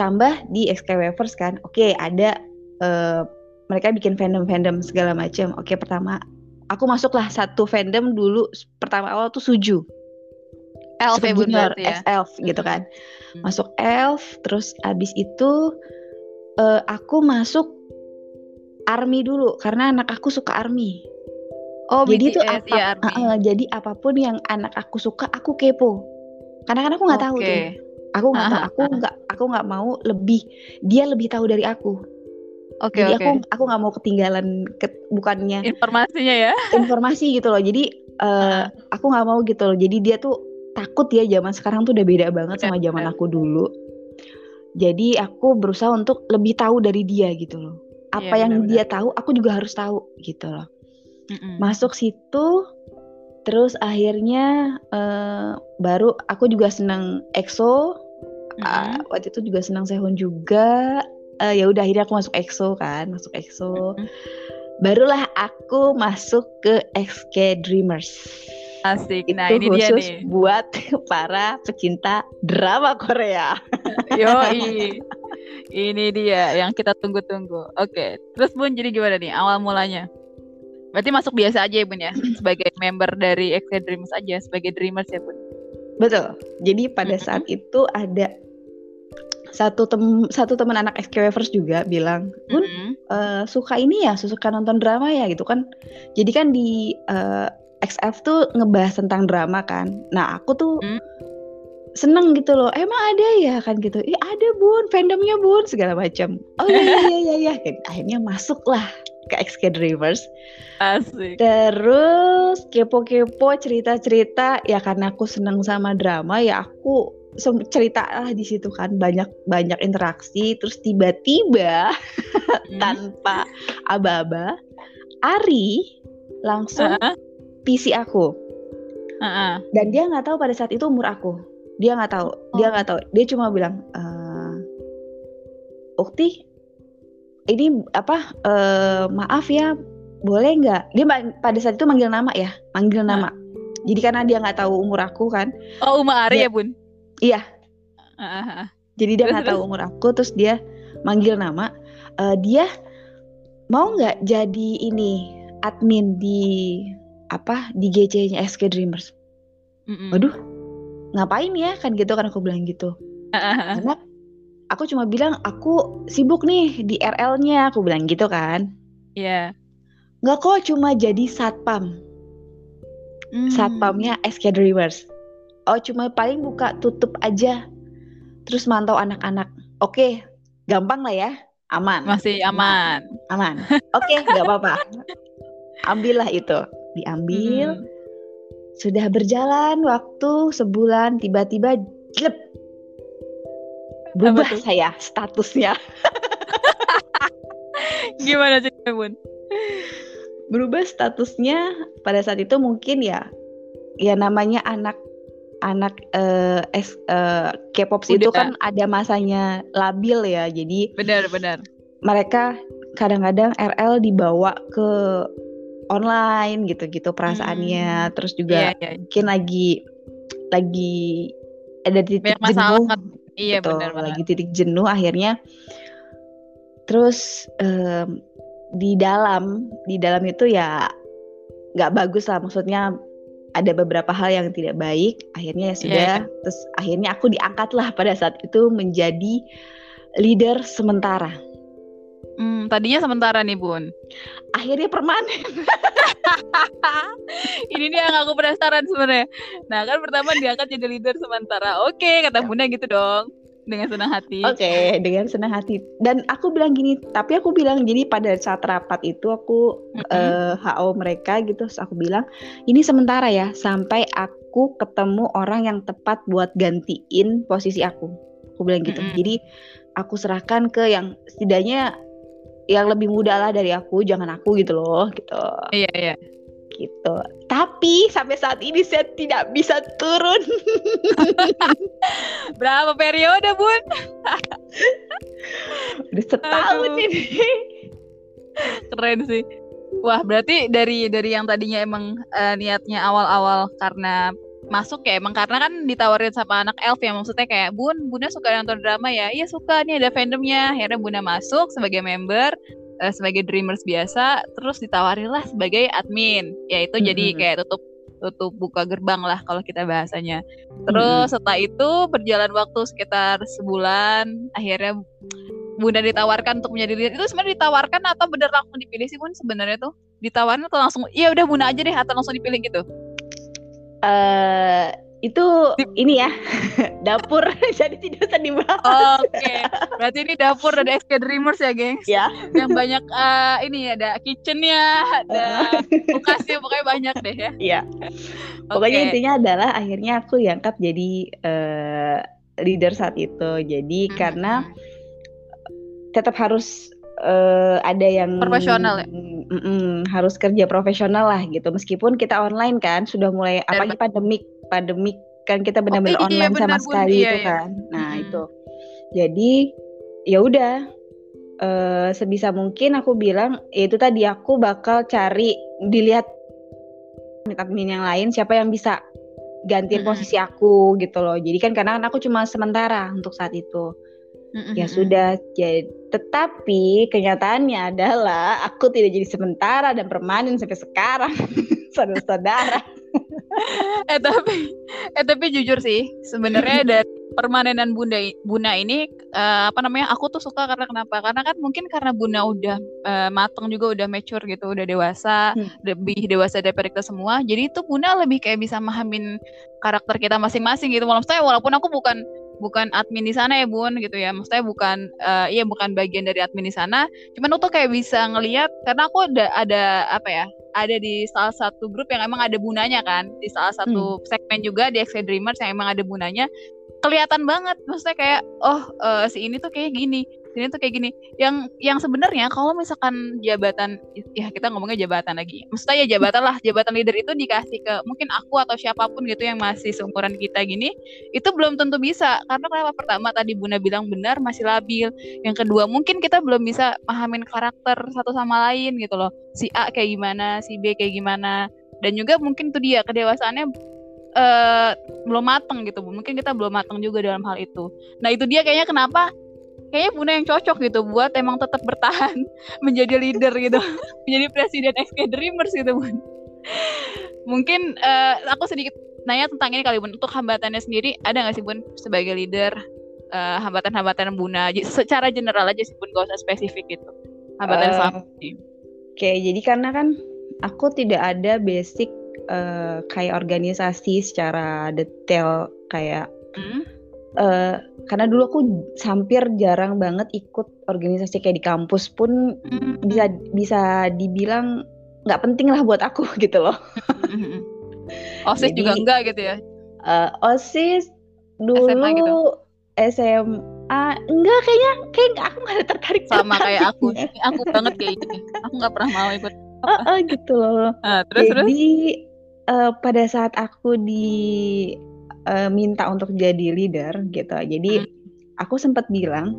tambah di XKW First kan. Oke ada eh, mereka bikin fandom fandom segala macam oke pertama aku masuklah satu fandom dulu pertama awal tuh Suju. Elf ya ya? elf gitu kan. Hmm. masuk elf terus abis itu eh, aku masuk army dulu karena anak aku suka army. Oh jadi itu BTS, apa ya Army. eh, eh, jadi apa pun yang anak aku suka aku kepo. Karena kan aku nggak tahu Oke. tuh. Aku nggak tahu Ah, aku nggak aku nggak mau lebih dia lebih tahu dari aku. Oke jadi oke. aku aku nggak mau ketinggalan ke- bukannya informasinya ya. informasi gitu loh. Jadi eh, Ah. aku nggak mau gitu loh. Jadi dia tuh takut ya zaman sekarang tuh udah beda banget sama zaman aku dulu. Jadi aku berusaha untuk lebih tahu dari dia gitu loh apa Iya, yang benar-benar. dia tahu aku juga harus tahu gitu loh Mm-mm. masuk situ terus akhirnya eh, baru aku juga senang EXO Ah, Mm-mm. waktu itu juga senang Sehun juga Eh, ya udah akhirnya aku masuk EXO kan masuk EXO Mm-mm. barulah aku masuk ke XK Dreamers asik itu nah ini dia khusus nih buat para pecinta drama Korea Yoi. Ini dia yang kita tunggu-tunggu. Oke, terus Bun jadi gimana nih awal mulanya? Berarti masuk biasa aja ya Bun ya, sebagai member dari Extra Dreams aja, sebagai Dreamers ya Bun. betul jadi pada saat itu ada satu tem satu teman anak XK Wavers juga bilang Bun Mm-mm. eh, suka ini ya suka nonton drama ya gitu kan jadi kan di eh, XF tuh ngebahas tentang drama kan nah aku tuh Hmm. Seneng gitu loh. Emang ada ya? Kan gitu. Ih ada bun. Fandomnya bun. Segala macam oh iya iya iya iya. Iya Kan akhirnya masuklah ke XK Drivers Asik. terus kepo-kepo cerita-cerita. Ya karena aku seneng sama drama ya aku cerita lah di situ kan. Banyak banyak interaksi. Terus tiba-tiba Hmm. tanpa aba-aba Ari langsung Heeh, PC aku. Heeh. dan dia nggak tahu pada saat itu umur aku dia nggak tahu. Dia Oh. nggak tahu. Dia cuma bilang eh Ukti ini apa eh, maaf ya boleh nggak? Dia pada saat itu manggil nama ya manggil nama. Jadi karena dia nggak tahu umur aku kan. Oh, Uma Ari Dia- ya Bun? iya. Heeh. jadi dia nggak tahu umur aku terus dia manggil nama. Eh, dia mau nggak jadi ini admin di apa di GC-nya SK Dreamers? Mm-mm. waduh ngapain ya? Kan gitu kan aku bilang gitu. Karena aku cuma bilang aku sibuk nih di RL-nya aku bilang gitu kan. Iya. nggak kok cuma jadi satpam. Hmm. satpamnya SK Dreamers oh cuma paling buka tutup aja terus mantau anak-anak. Oke gampang lah ya. Aman. Masih aman. aman. Oke nggak apa-apa. Ambillah itu. Diambil. Hmm. Sudah berjalan waktu sebulan tiba-tiba jelek berubah saya statusnya Gimana ceritanya bun? berubah statusnya pada saat itu mungkin ya ya namanya anak anak eh, es- eh, K-pop itu kan ada masanya labil ya jadi Benar-benar. mereka kadang-kadang RL dibawa ke online gitu-gitu perasaannya terus juga Iya, iya. mungkin lagi lagi ada titik Banyak masalah jenuh. Iya Betul, benar lagi titik jenuh akhirnya terus em, di dalam di dalam itu ya nggak bagus lah maksudnya ada beberapa hal yang tidak baik akhirnya ya sudah Iya. terus akhirnya aku diangkat lah pada saat itu menjadi leader sementara Hmm, tadinya sementara nih bun. akhirnya permanen Ini nih yang aku penasaran sebenarnya. Nah kan pertama diangkat jadi leader sementara. Oke kata bunda gitu dong. Dengan senang hati. oke dengan senang hati dan aku bilang gini tapi aku bilang jadi pada saat rapat itu aku Mm-mm. eh, HO mereka gitu terus aku bilang ini sementara ya sampai aku ketemu orang yang tepat buat gantiin posisi aku aku bilang gitu Mm-mm. jadi aku serahkan ke yang setidaknya yang lebih muda lah dari aku jangan aku gitu loh gitu Iya iya. gitu tapi sampai saat ini saya tidak bisa turun Berapa periode bun? udah setahun Aduh. ini Keren sih. Wah berarti dari dari yang tadinya emang eh, niatnya awal-awal karena masuk ya emang karena kan ditawarin sama anak elf ya maksudnya kayak bun bunda suka nonton drama ya? Iya suka nih ada fandomnya. Akhirnya bunda masuk sebagai member eh, sebagai dreamers biasa terus ditawarin lah sebagai admin. Ya itu jadi kayak tutup tutup buka gerbang lah kalau kita bahasanya. Terus setelah itu berjalan waktu sekitar sebulan akhirnya bunda ditawarkan untuk menjadi leader itu sebenarnya ditawarkan atau bener langsung dipilih sih bun sebenarnya tuh? Ditawarin atau langsung iya udah bunda aja deh atau langsung dipilih gitu eh itu Di- ini ya dapur jadi tidak usah dibahas Oke, berarti ini dapur ada SK Dreamers ya, gengs. ya Yang banyak eh, ini ada kitchennya, ada kulkasnya, pokoknya banyak deh ya. Iya. Pokoknya Oke. intinya adalah akhirnya aku diangkat jadi eh, leader saat itu. Jadi Mhm. karena tetap harus eh, ada yang Profesional ya? Mm-mm, harus kerja profesional lah gitu. Meskipun kita online kan sudah mulai Dan- apalagi pandemik, pandemik kan kita benar-benar Oh, iya, online sama benar, Bun. sekali Iya, itu iya. kan. Nah, Mhm. itu. Jadi ya udah eh, sebisa mungkin aku bilang ya itu tadi aku bakal cari dilihat admin yang lain siapa yang bisa gantiin Mm-mm. posisi aku gitu loh. Jadi kan karena kan aku cuma sementara untuk saat itu. Mhm. Ya sudah, jadi tetapi kenyataannya adalah aku tidak jadi sementara dan permanen sampai sekarang, saudara-saudara. Eh tapi, eh tapi jujur sih, sebenarnya dari permanenan bunda bunda ini eh, apa namanya? Aku tuh suka karena kenapa? Karena kan mungkin karena bunda udah eh, mateng juga, udah mature gitu, udah dewasa, Hmm. lebih dewasa daripada kita semua. Jadi itu bunda lebih kayak bisa mahamin karakter kita masing-masing gitu. Walaupun aku bukan bukan admin di sana ya bun gitu ya. Maksudnya bukan eh, iya bukan bagian dari admin di sana. Cuman aku tuh kayak bisa ngelihat karena aku ada ada apa ya ada di salah satu grup yang emang ada bunanya kan. Di salah satu segmen juga di X Dreamers yang emang ada bunanya. Kelihatan banget maksudnya kayak oh eh, si ini tuh kayak gini ini tuh kayak gini yang yang sebenarnya kalau misalkan jabatan ya kita ngomongnya jabatan lagi. Maksudnya ya jabatan lah jabatan leader itu dikasih ke mungkin aku atau siapa pun gitu yang masih seumuran kita gini itu belum tentu bisa. Karena kenapa? Pertama tadi Bunda bilang benar masih labil. Yang kedua mungkin kita belum bisa pahamin karakter satu sama lain gitu loh. Si A kayak gimana si B kayak gimana. Dan juga mungkin tuh dia kedewasaannya eh belum mateng gitu mungkin kita belum mateng juga dalam hal itu. Nah itu dia kayaknya kenapa kayaknya Bunda yang cocok gitu buat emang tetap bertahan menjadi leader gitu. Menjadi presiden XK Dreamers gitu Bun. Mungkin eh, aku sedikit nanya tentang ini kali Bun. Untuk hambatannya sendiri ada nggak sih Bun sebagai leader uh, hambatan-hambatan Buna secara general aja sih pun gak usah spesifik gitu. Hambatan uh, selama ini. Oke, jadi karena kan aku tidak ada basic uh, kayak organisasi secara detail kayak hmm? Uh, karena dulu aku hampir jarang banget ikut organisasi kayak di kampus pun hmm. bisa bisa dibilang nggak penting lah buat aku gitu loh. osis Jadi, juga enggak gitu ya? Uh, osis dulu SMA, gitu? SMA enggak kayaknya kayak aku nggak ada tertarik sama kayak aku aku banget kayak gitu aku nggak pernah mau ikut apa. Uh, uh, gitu loh. Uh, terus, Jadi terus? Uh, pada saat aku diminta uh, untuk jadi leader gitu, jadi hmm. aku sempat bilang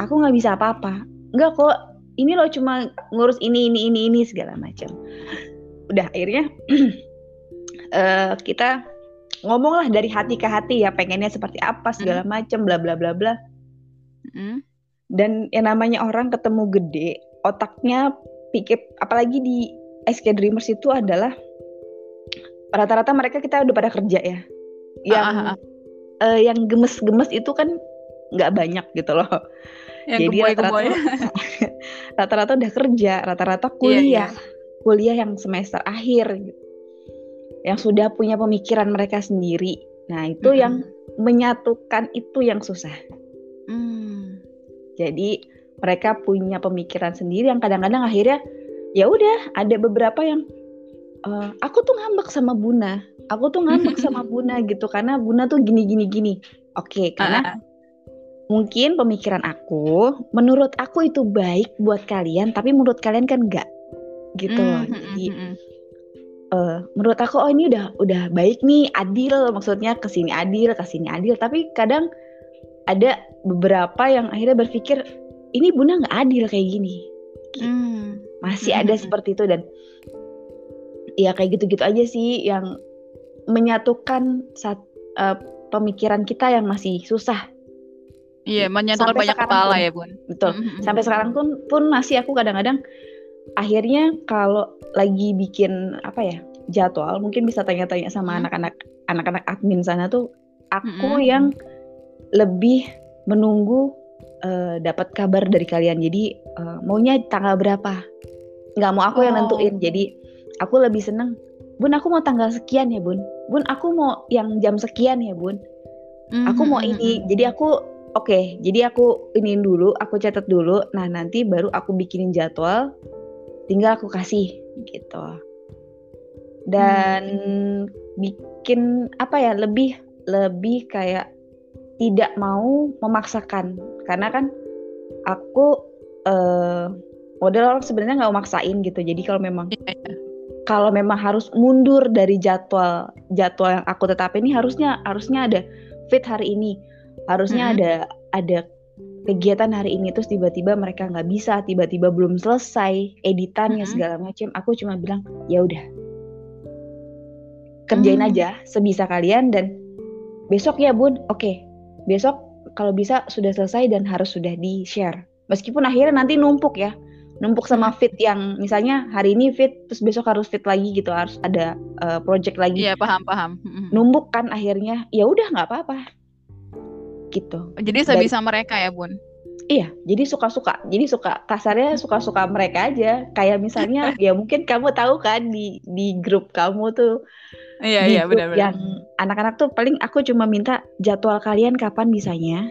aku nggak bisa apa-apa. Enggak kok, ini loh cuma ngurus ini ini ini ini segala macam. Udah akhirnya uh, kita ngomonglah dari hati ke hati ya pengennya seperti apa segala hmm. macam bla bla bla bla. Hmm. Dan yang namanya orang ketemu gede, otaknya pikir apalagi di SK Dreamers itu adalah rata-rata mereka kita udah pada kerja ya. Yang ah, ah, ah. Uh, yang gemes-gemes itu kan nggak banyak gitu loh. Yang Jadi rata-rata rata-rata udah kerja, rata-rata iya, kuliah. Iya, iya. Kuliah yang semester akhir gitu. Yang sudah punya pemikiran mereka sendiri. Nah, itu mm -hmm. yang menyatukan itu yang susah. Mm. Jadi mereka punya pemikiran sendiri yang kadang-kadang akhirnya ya udah ada beberapa yang uh, aku tuh ngambek sama Buna. Aku tuh ngambek sama Buna gitu karena Buna tuh gini gini gini. Oke okay, karena uh. mungkin pemikiran aku menurut aku itu baik buat kalian tapi menurut kalian kan enggak gitu loh. mm-hmm. jadi uh, menurut aku oh ini udah udah baik nih adil. Maksudnya ke sini adil ke sini adil. Tapi kadang ada beberapa yang akhirnya berpikir ini bunda nggak adil kayak gini. Gitu. masih ada seperti itu dan ya kayak gitu-gitu aja sih yang menyatukan saat uh, pemikiran kita yang masih susah. Iya, menyatukan banyak kepala pun, ya, Bun. Betul. Mm-hmm. Sampai sekarang pun pun masih aku kadang-kadang akhirnya kalau lagi bikin apa ya jadwal, mungkin bisa tanya-tanya sama mm-hmm. anak-anak anak-anak admin sana tuh aku mm-hmm. yang lebih menunggu uh, dapat kabar dari kalian. Jadi uh, maunya tanggal berapa? nggak mau aku oh. yang nentuin jadi aku lebih seneng bun aku mau tanggal sekian ya bun bun aku mau yang jam sekian ya bun mm-hmm. aku mau ini mm-hmm. jadi aku oke okay, jadi aku iniin dulu aku catat dulu nah nanti baru aku bikinin jadwal tinggal aku kasih gitu dan hmm. bikin apa ya lebih lebih kayak tidak mau memaksakan karena kan aku uh, model orang sebenarnya nggak maksain gitu jadi kalau memang yeah, yeah. Kalau memang harus mundur dari jadwal jadwal yang aku tetapin ini harusnya harusnya ada fit hari ini harusnya mm -hmm. ada ada kegiatan hari ini terus tiba-tiba mereka nggak bisa tiba-tiba belum selesai editannya mm -hmm. segala macam aku cuma bilang ya udah kerjain mm. aja sebisa kalian dan besok ya bun oke okay. besok kalau bisa sudah selesai dan harus sudah di share meskipun akhirnya nanti numpuk ya numpuk sama fit yang misalnya hari ini fit terus besok harus fit lagi gitu harus ada uh, project lagi. Iya paham paham. Numpuk kan akhirnya ya udah nggak apa-apa. Gitu. Jadi sebisa Dan, mereka ya bun? Iya jadi suka-suka. Jadi suka kasarnya suka-suka mereka aja. Kayak misalnya ya mungkin kamu tahu kan di di grup kamu tuh iya iya benar-benar. yang anak-anak tuh paling aku cuma minta jadwal kalian kapan bisanya?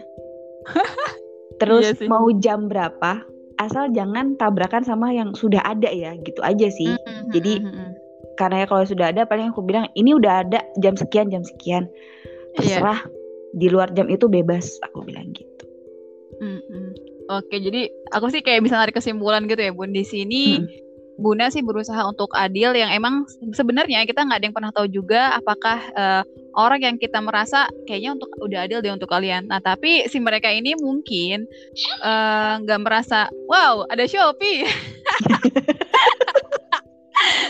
Terus iya mau jam berapa asal jangan tabrakan sama yang sudah ada ya gitu aja sih mm-hmm. jadi karena ya kalau sudah ada paling aku bilang ini udah ada jam sekian jam sekian iya. terserah yeah. di luar jam itu bebas aku bilang gitu mm-hmm. oke jadi aku sih kayak bisa narik kesimpulan gitu ya bun di sini mm Bunda sih berusaha untuk adil yang emang sebenarnya kita nggak ada yang pernah tahu juga apakah uh, orang yang kita merasa kayaknya untuk udah adil deh untuk kalian. Nah tapi si mereka ini mungkin eh, nggak uh, merasa wow ada Shopee.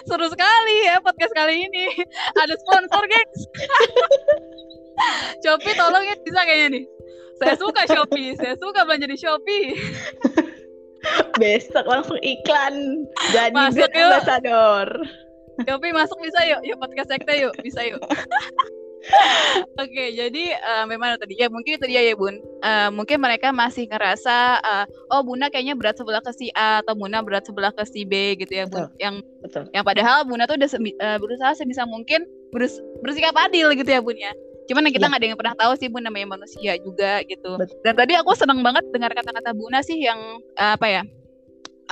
Seru sekali ya podcast kali ini. Ada sponsor, gengs. Shopee tolong ya bisa kayaknya nih. Saya suka Shopee, saya suka belanja di Shopee. Besok langsung iklan jadi masuk yuk. ambassador. Shopee masuk bisa yuk, yuk podcast sekte yuk, bisa yuk. Oke, jadi uh, memang tadi ya mungkin itu dia ya Bun. Uh, mungkin mereka masih ngerasa uh, oh Buna kayaknya berat sebelah ke si A atau Buna berat sebelah ke si B gitu ya Bun. Betul. Yang Betul. yang padahal Buna tuh udah uh, berusaha sebisa mungkin berus bersikap adil gitu ya Bun ya. Cuman kita iya. nggak ya. ada yang pernah tahu sih Bun namanya manusia juga gitu. Betul. Dan tadi aku seneng banget dengar kata-kata Buna sih yang uh, apa ya?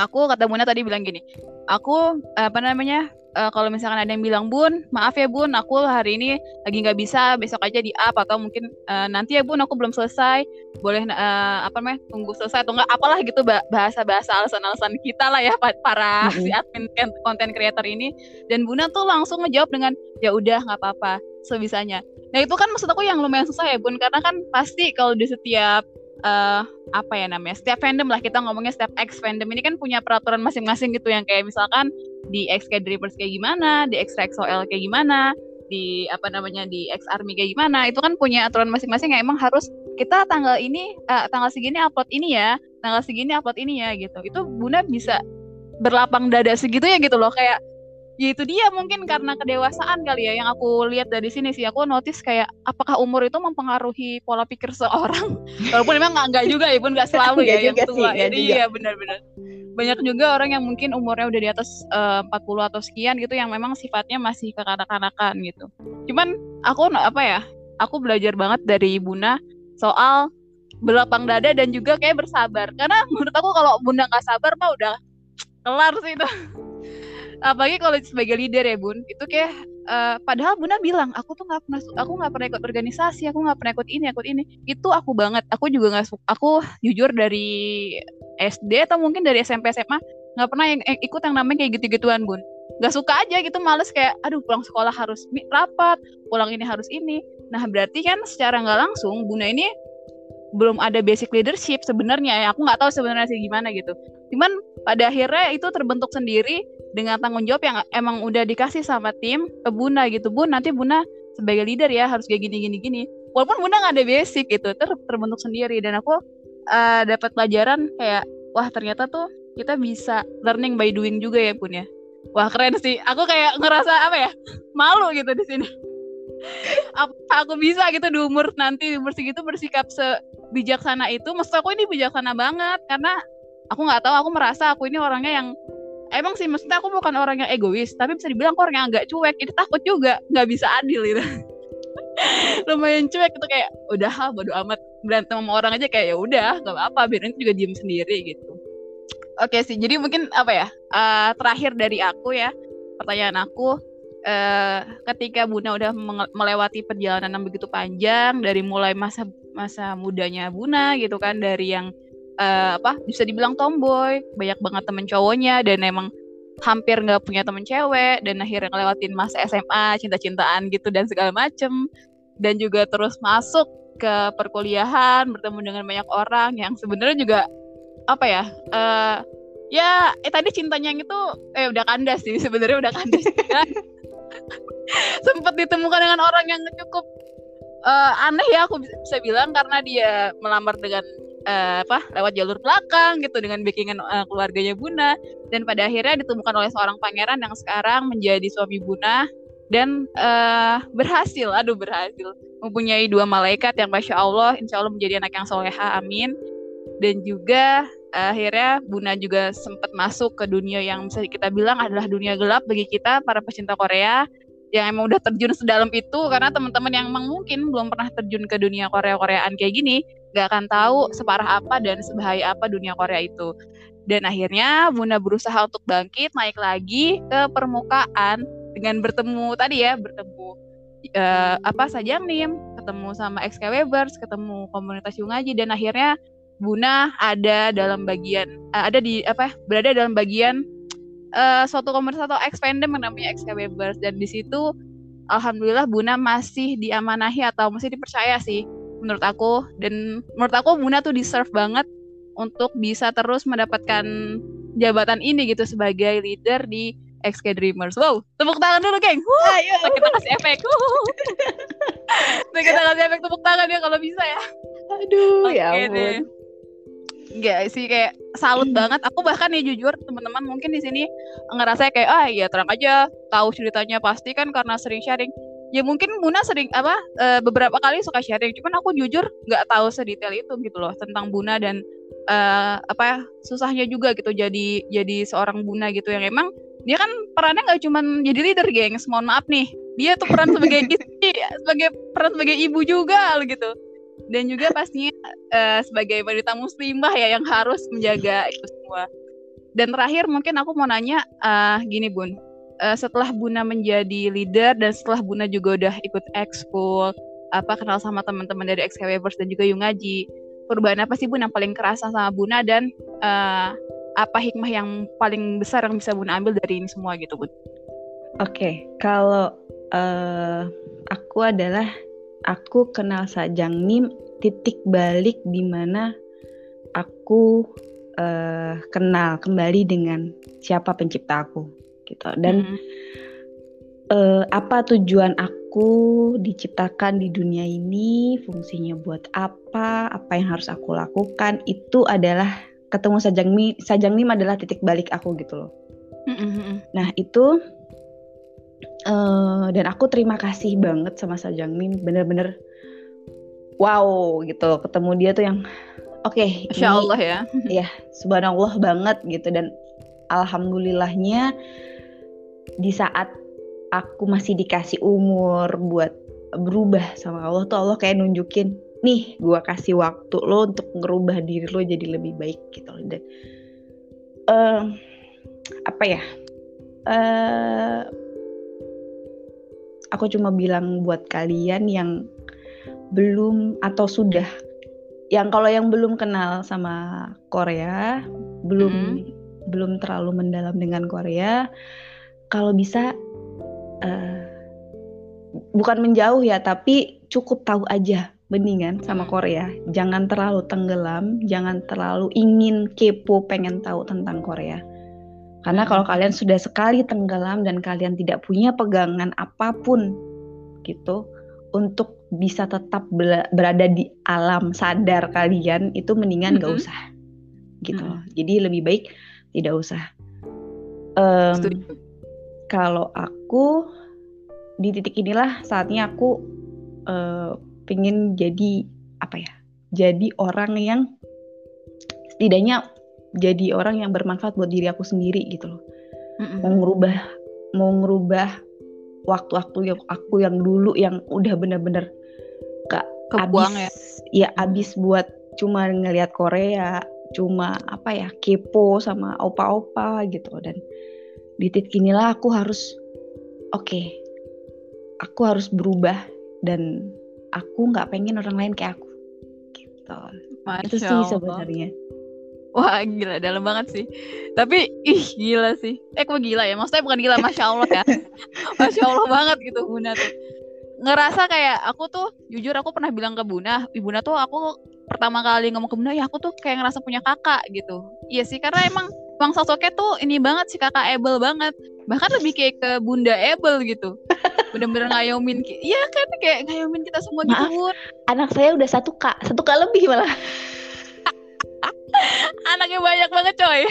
Aku kata Buna tadi bilang gini, aku apa namanya uh, kalau misalkan ada yang bilang bun maaf ya bun aku hari ini lagi nggak bisa besok aja di up atau mungkin uh, nanti ya bun aku belum selesai boleh uh, apa namanya tunggu selesai atau enggak apalah gitu bahasa bahasa alasan-alasan kita lah ya para mm -hmm. si admin konten creator ini dan buna tuh langsung ngejawab dengan ya udah nggak apa-apa sebisanya nah itu kan maksud aku yang lumayan susah ya bun. Karena kan pasti kalau di setiap uh, apa ya namanya setiap fandom lah kita ngomongnya setiap X fandom ini kan punya peraturan masing-masing gitu. Yang kayak misalkan di XK Dreamers kayak gimana, di X XOL kayak gimana, di apa namanya di X Army kayak gimana, itu kan punya aturan masing-masing. Yang emang harus kita tanggal ini uh, tanggal segini upload ini ya, tanggal segini upload ini ya gitu. Itu Bunda bisa berlapang dada segitu ya gitu loh. Kayak ya itu dia mungkin karena kedewasaan kali ya yang aku lihat dari sini sih aku notice kayak apakah umur itu mempengaruhi pola pikir seorang walaupun memang nggak juga ya pun nggak selalu ya yang tua sih, jadi iya benar-benar banyak juga orang yang mungkin umurnya udah di atas eh, uh, 40 atau sekian gitu yang memang sifatnya masih kekanak-kanakan gitu. Cuman aku apa ya? Aku belajar banget dari Bunda soal belapang dada dan juga kayak bersabar. Karena menurut aku kalau Bunda nggak sabar mah udah kelar sih itu. Apalagi kalau sebagai leader ya Bun, itu kayak uh, padahal Bunda bilang aku tuh nggak pernah aku nggak pernah ikut organisasi, aku nggak pernah ikut ini, ikut ini. Itu aku banget. Aku juga nggak aku jujur dari SD atau mungkin dari SMP SMA nggak pernah yang eh, ikut yang namanya kayak gitu-gituan bun. Nggak suka aja gitu males kayak aduh pulang sekolah harus rapat pulang ini harus ini. Nah berarti kan secara nggak langsung bunda ini belum ada basic leadership sebenarnya. Ya aku nggak tahu sebenarnya sih gimana gitu cuman pada akhirnya itu terbentuk sendiri dengan tanggung jawab yang emang udah dikasih sama tim ke bunda gitu. Bun nanti bunda sebagai leader ya harus kayak gini gini gini walaupun bunda nggak ada basic gitu ter terbentuk sendiri. Dan aku uh, dapat pelajaran kayak wah ternyata tuh kita bisa learning by doing juga ya pun ya. Wah keren sih. Aku kayak ngerasa apa ya malu gitu di sini. Apa aku bisa gitu di umur nanti di umur segitu bersikap sebijaksana itu? Maksud aku ini bijaksana banget karena aku nggak tahu aku merasa aku ini orangnya yang emang sih maksudnya aku bukan orang yang egois tapi bisa dibilang aku orang yang agak cuek itu takut juga nggak bisa adil gitu. Lumayan cuek itu kayak udah bodo amat. Berantem sama orang aja kayak ya udah gak apa-apa biarin juga diem sendiri gitu. Oke sih jadi mungkin apa ya uh, terakhir dari aku ya pertanyaan aku uh, ketika Buna udah melewati perjalanan yang begitu panjang dari mulai masa masa mudanya Buna gitu kan dari yang uh, apa bisa dibilang tomboy. Banyak banget temen cowoknya dan emang hampir nggak punya temen cewek dan akhirnya ngelewatin masa SMA cinta-cintaan gitu dan segala macem. Dan juga terus masuk ke perkuliahan bertemu dengan banyak orang yang sebenarnya juga apa ya uh, ya eh tadi cintanya yang itu eh udah kandas sih sebenarnya udah kandas. Sempat ditemukan dengan orang yang cukup uh, aneh ya aku bisa bilang karena dia melamar dengan uh, apa lewat jalur belakang gitu dengan backingan uh, keluarganya Buna. Dan pada akhirnya ditemukan oleh seorang pangeran yang sekarang menjadi suami Buna dan uh, berhasil aduh berhasil mempunyai dua malaikat yang masya Allah insya Allah menjadi anak yang soleha amin. Dan juga akhirnya Buna juga sempat masuk ke dunia yang bisa kita bilang adalah dunia gelap bagi kita para pecinta Korea yang emang udah terjun sedalam itu karena teman-teman yang emang mungkin belum pernah terjun ke dunia Korea-Koreaan kayak gini gak akan tahu separah apa dan sebahaya apa dunia Korea itu. Dan akhirnya Bunda berusaha untuk bangkit naik lagi ke permukaan dengan bertemu tadi ya bertemu uh, apa saja nim? Ketemu sama XK Webers ketemu komunitas Yungaji dan akhirnya Buna ada dalam bagian uh, ada di apa berada dalam bagian uh, suatu komunitas atau expandem yang namanya XK Webers dan di situ alhamdulillah Buna masih diamanahi atau masih dipercaya sih menurut aku dan menurut aku Buna tuh deserve banget untuk bisa terus mendapatkan jabatan ini gitu sebagai leader di XK Dreamers. Wow, tepuk tangan dulu, geng. Wuh, Ayo. Kita kasih efek. Nah, kita kasih efek tepuk tangan ya kalau bisa ya. Aduh, okay, ya ampun. Deh. Enggak sih kayak salut hmm. banget. Aku bahkan ya jujur teman-teman mungkin di sini ngerasa kayak ah iya terang aja tahu ceritanya pasti kan karena sering sharing. ya mungkin Buna sering apa uh, beberapa kali suka sharing cuman aku jujur nggak tahu sedetail itu gitu loh tentang Buna dan uh, apa susahnya juga gitu jadi jadi seorang Buna gitu yang emang dia kan perannya nggak cuma jadi leader gengs mohon maaf nih dia tuh peran sebagai istri sebagai peran sebagai ibu juga gitu dan juga pastinya uh, sebagai wanita muslimah ya yang harus menjaga itu semua dan terakhir mungkin aku mau nanya uh, gini bun uh, setelah Buna menjadi leader dan setelah Buna juga udah ikut ekskul apa kenal sama teman-teman dari XKWers dan juga Yungaji perubahan apa sih Bun yang paling kerasa sama Buna dan uh, apa hikmah yang paling besar yang bisa Buna ambil dari ini semua gitu Bun? Oke, okay. kalau uh, aku adalah aku kenal Sajang Nim titik balik di mana aku uh, kenal kembali dengan siapa pencipta aku gitu dan hmm. uh, apa tujuan aku diciptakan di dunia ini fungsinya buat apa apa yang harus aku lakukan itu adalah ketemu Sajang Mi Sajang Mim adalah titik balik aku gitu loh hmm. nah itu uh, dan aku terima kasih banget sama Sajang Mim bener-bener wow gitu ketemu dia tuh yang oke okay, Insya Allah ya. ya subhanallah banget gitu. Dan alhamdulillahnya di saat aku masih dikasih umur buat berubah sama Allah tuh Allah kayak nunjukin nih gue kasih waktu lo untuk ngerubah diri lo jadi lebih baik gitu dan uh, apa ya uh, aku cuma bilang buat kalian yang belum atau sudah yang kalau yang belum kenal sama Korea belum hmm. belum terlalu mendalam dengan Korea kalau bisa uh, bukan menjauh ya tapi cukup tahu aja mendingan sama. Korea jangan terlalu tenggelam jangan terlalu ingin kepo pengen tahu tentang Korea karena kalau kalian sudah sekali tenggelam dan kalian tidak punya pegangan apa pun gitu untuk bisa tetap berada di alam sadar kalian itu mendingan gak -hmm. usah gitu -hmm. jadi lebih baik tidak usah um, kalau aku di titik inilah saatnya aku uh, pengen jadi apa ya jadi orang yang setidaknya jadi orang yang bermanfaat buat diri aku sendiri gitu loh. Mm-hmm. mau ngerubah mau ngerubah waktu-waktu yang aku yang dulu yang udah bener-bener gak Kebuang abis ya. ya abis buat cuma ngelihat Korea cuma apa ya kepo sama opa-opa gitu. Dan di titik inilah aku harus oke okay, aku harus berubah dan aku nggak pengen orang lain kayak aku. Gitu. Masya itu sih sebenarnya Wah gila dalam banget sih. Tapi ih gila sih. Eh kok gila ya? Maksudnya bukan gila Masya Allah ya. Masya Allah banget gitu Bunda tuh. Ngerasa kayak aku tuh Jujur aku pernah bilang ke Bunda Bunda tuh aku pertama kali ngomong ke Bunda Ya aku tuh kayak ngerasa punya kakak gitu. Iya sih karena emang Bang sosoknya tuh ini banget sih kakak Ebel banget. Bahkan lebih kayak ke Bunda Ebel gitu. Bener-bener ngayomin iya kan kayak ngayomin kita semua gitu, Maaf, gitu anak saya udah satu kak satu kak lebih malah anaknya banyak banget coy.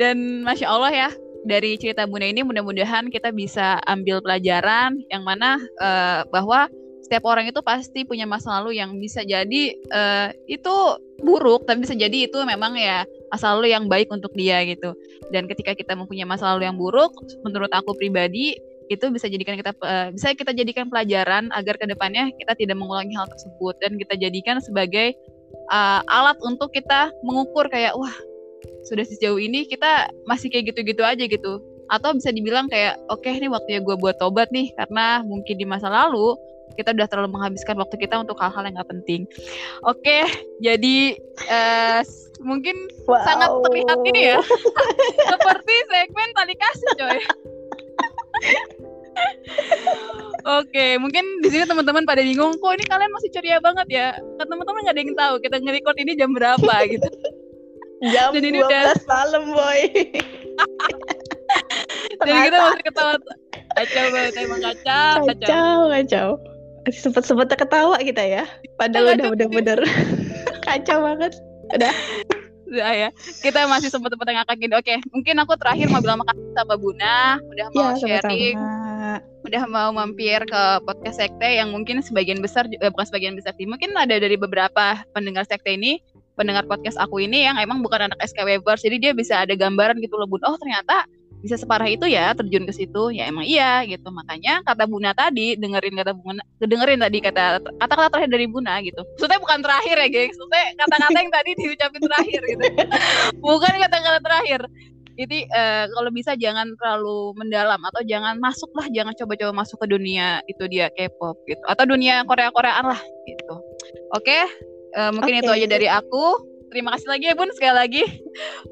Dan masya Allah ya dari cerita Bunda ini mudah-mudahan kita bisa ambil pelajaran yang mana uh, bahwa setiap orang itu pasti punya masa lalu yang bisa jadi uh, itu buruk tapi bisa jadi itu memang ya masa lalu yang baik untuk dia gitu. Dan ketika kita mempunyai masa lalu yang buruk menurut aku pribadi itu bisa jadikan kita uh, bisa kita jadikan pelajaran agar ke depannya kita tidak mengulangi hal tersebut. Dan kita jadikan sebagai uh, alat untuk kita mengukur kayak wah sudah sejauh ini kita masih kayak gitu-gitu aja gitu atau bisa dibilang kayak oke okay, ini waktunya gue buat tobat nih karena mungkin di masa lalu kita udah terlalu menghabiskan waktu kita untuk hal-hal yang gak penting. Oke, jadi uh, mungkin wow. sangat terlihat ini ya, seperti segmen tali kasih coy. Oke, mungkin di sini teman-teman pada bingung, kok ini kalian masih ceria banget ya? Kan teman-teman nggak ada yang tahu kita nge-record ini jam berapa gitu. Jam Dan ini 12 udah... malam, boy. Jadi kita masih ketawa kacau banget emang kacau, kacau. Kacau, kacau sempet-sempet ketawa kita ya padahal udah bener-bener kacau banget udah udah ya kita masih sempet sempet ngakak gini oke mungkin aku terakhir mau bilang makasih sama Buna udah mau ya, sharing sama -sama. Udah mau mampir ke podcast sekte yang mungkin sebagian besar eh, bukan sebagian besar sih mungkin ada dari beberapa pendengar sekte ini pendengar podcast aku ini yang emang bukan anak SK Webers jadi dia bisa ada gambaran gitu loh bun. Oh ternyata bisa separah itu ya terjun ke situ. Ya emang iya gitu. Makanya kata Buna tadi dengerin kata Buna dengerin tadi kata kata-kata terakhir dari Buna gitu. Maksudnya bukan terakhir ya gengs. Maksudnya kata-kata yang tadi diucapin terakhir gitu. Bukan kata-kata terakhir jadi uh, kalau bisa jangan terlalu mendalam atau jangan masuk lah jangan coba-coba masuk ke dunia itu dia K-pop gitu. Atau dunia Korea-Koreaan lah gitu. Oke? Okay? uh, eh, mungkin okay. itu aja dari aku. Terima kasih lagi ya Bun sekali lagi.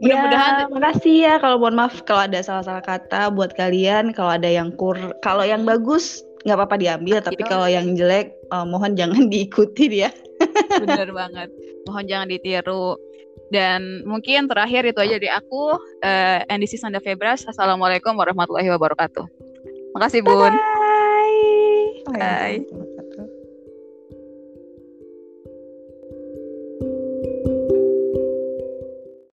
Mudah-mudahan ya, makasih ya. Kalau mohon maaf kalau ada salah-salah kata buat kalian. Kalau ada yang kur kalau yang bagus nggak apa-apa diambil. Tapi kalau yang jelek uh, mohon jangan diikuti ya bener banget. Mohon jangan ditiru dan mungkin terakhir itu aja dari aku. Uh, and this is Anda Febras. Assalamualaikum warahmatullahi wabarakatuh. Makasih Bun. Bye. Bye.